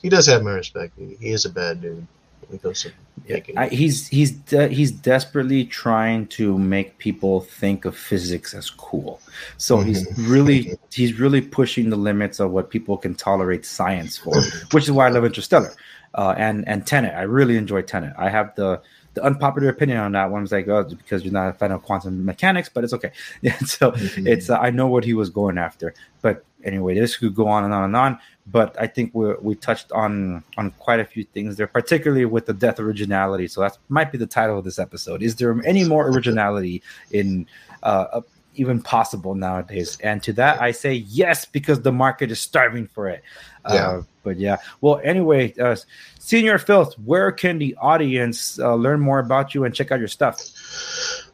He does have my respect. He is a bad dude when it comes making. I, he's he's de- he's desperately trying to make people think of physics as cool. So he's really he's really pushing the limits of what people can tolerate science for, which is why I love Interstellar uh, and and Tenet. I really enjoy Tenet. I have the the unpopular opinion on that one. It's like oh, because you're not a fan of quantum mechanics, but it's okay. Yeah, so it's uh, I know what he was going after. But anyway, this could go on and on and on. But I think we we touched on on quite a few things there, particularly with the death originality. So that might be the title of this episode. Is there any more originality in uh, uh, even possible nowadays? And to that, I say yes because the market is starving for it. Uh, Yeah. but yeah. Well, anyway, uh, Señor Filth, where can the audience uh, learn more about you and check out your stuff?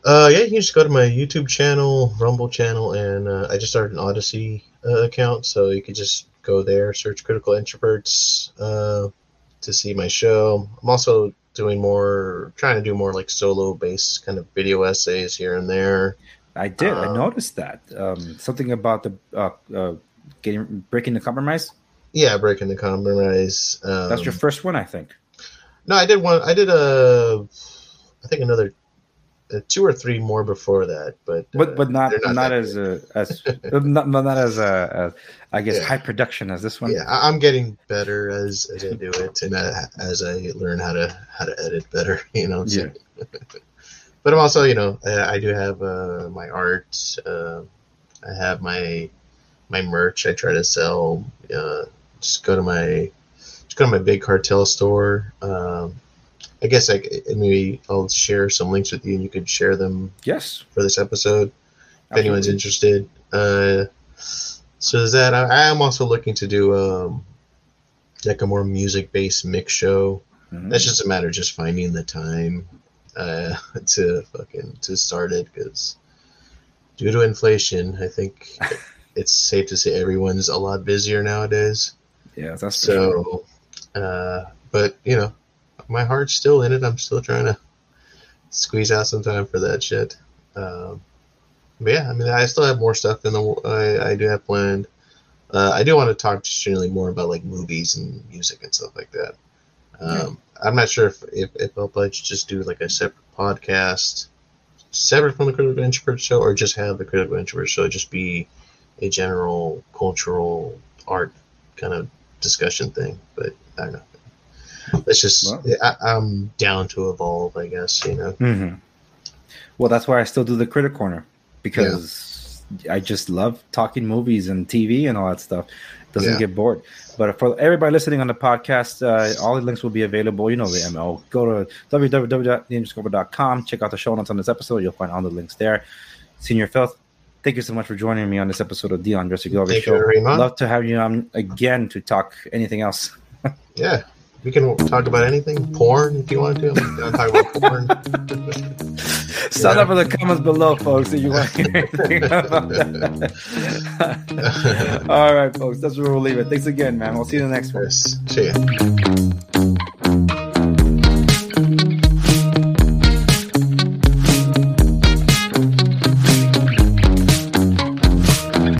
Uh, yeah, you can just go to my YouTube channel, Rumble channel, and uh, I just started an Odysee uh, account, so you could just go there, search Critical Introverts uh, to see my show. I'm also doing more, trying to do more like solo based kind of video essays here and there. I did. I Um, noticed that. Um, something about the uh, uh, getting breaking the compromise. Yeah, breaking the compromise. Um, That's your first one, I think. No, I did one. I did a, I think another two or three more before that, but but uh, but not they're not, as a, as not, not not as a, a I guess Yeah. high production as this one. yeah, I'm getting better as as I do it, and uh, as I learn how to how to edit better. You know. so- but I'm also, you know, I, I do have uh, my art. Uh, I have my my merch. I try to sell. Uh, just go to my just go to my big cartel store. Um, I guess I maybe I'll share some links with you, and you could share them Yes. for this episode if anyone's interested. Uh, so is that I, I am also looking to do um, like a more music based mix show. Mhm. That's just a matter of just finding the time uh, to fucking to start it because due to inflation, I think it's safe to say everyone's a lot busier nowadays. Yeah, that's for sure. So, uh, but you know, my heart's still in it. I'm still trying to squeeze out some time for that shit. Um, but yeah, I mean, I still have more stuff in the I, I do have planned. Uh, I do want to talk just generally more about like movies and music and stuff like that. Um, I'm not sure if if, if I'll probably just do like a separate podcast, separate from the Critical Introvert Show, or just have the Critical Introvert Show just be a general cultural art kind of discussion thing. But I don't know. Let's just. Well- I, I'm down to evolve, I guess. You know. hmm Well, that's why I still do the critic corner because I just love talking movies and TV and all that stuff. Doesn't Yeah. get bored. But for everybody listening on the podcast, uh, all the links will be available. You know the ML. Go to www.theunderscoper.com. Check out the show notes on this episode. You'll find all the links there. Señor Filth, thank you so much for joining me on this episode of The Andres Segovia you, Show. Raymond. Love to have you on again to talk anything else. Yeah. We can talk about anything. Porn, if you want to. I'm talk about porn. Sign up for the comments below, folks, if you want to hear anything about All right, folks. That's where we'll leave it. Thanks again, man. We'll see you in the next one. Yes. See ya.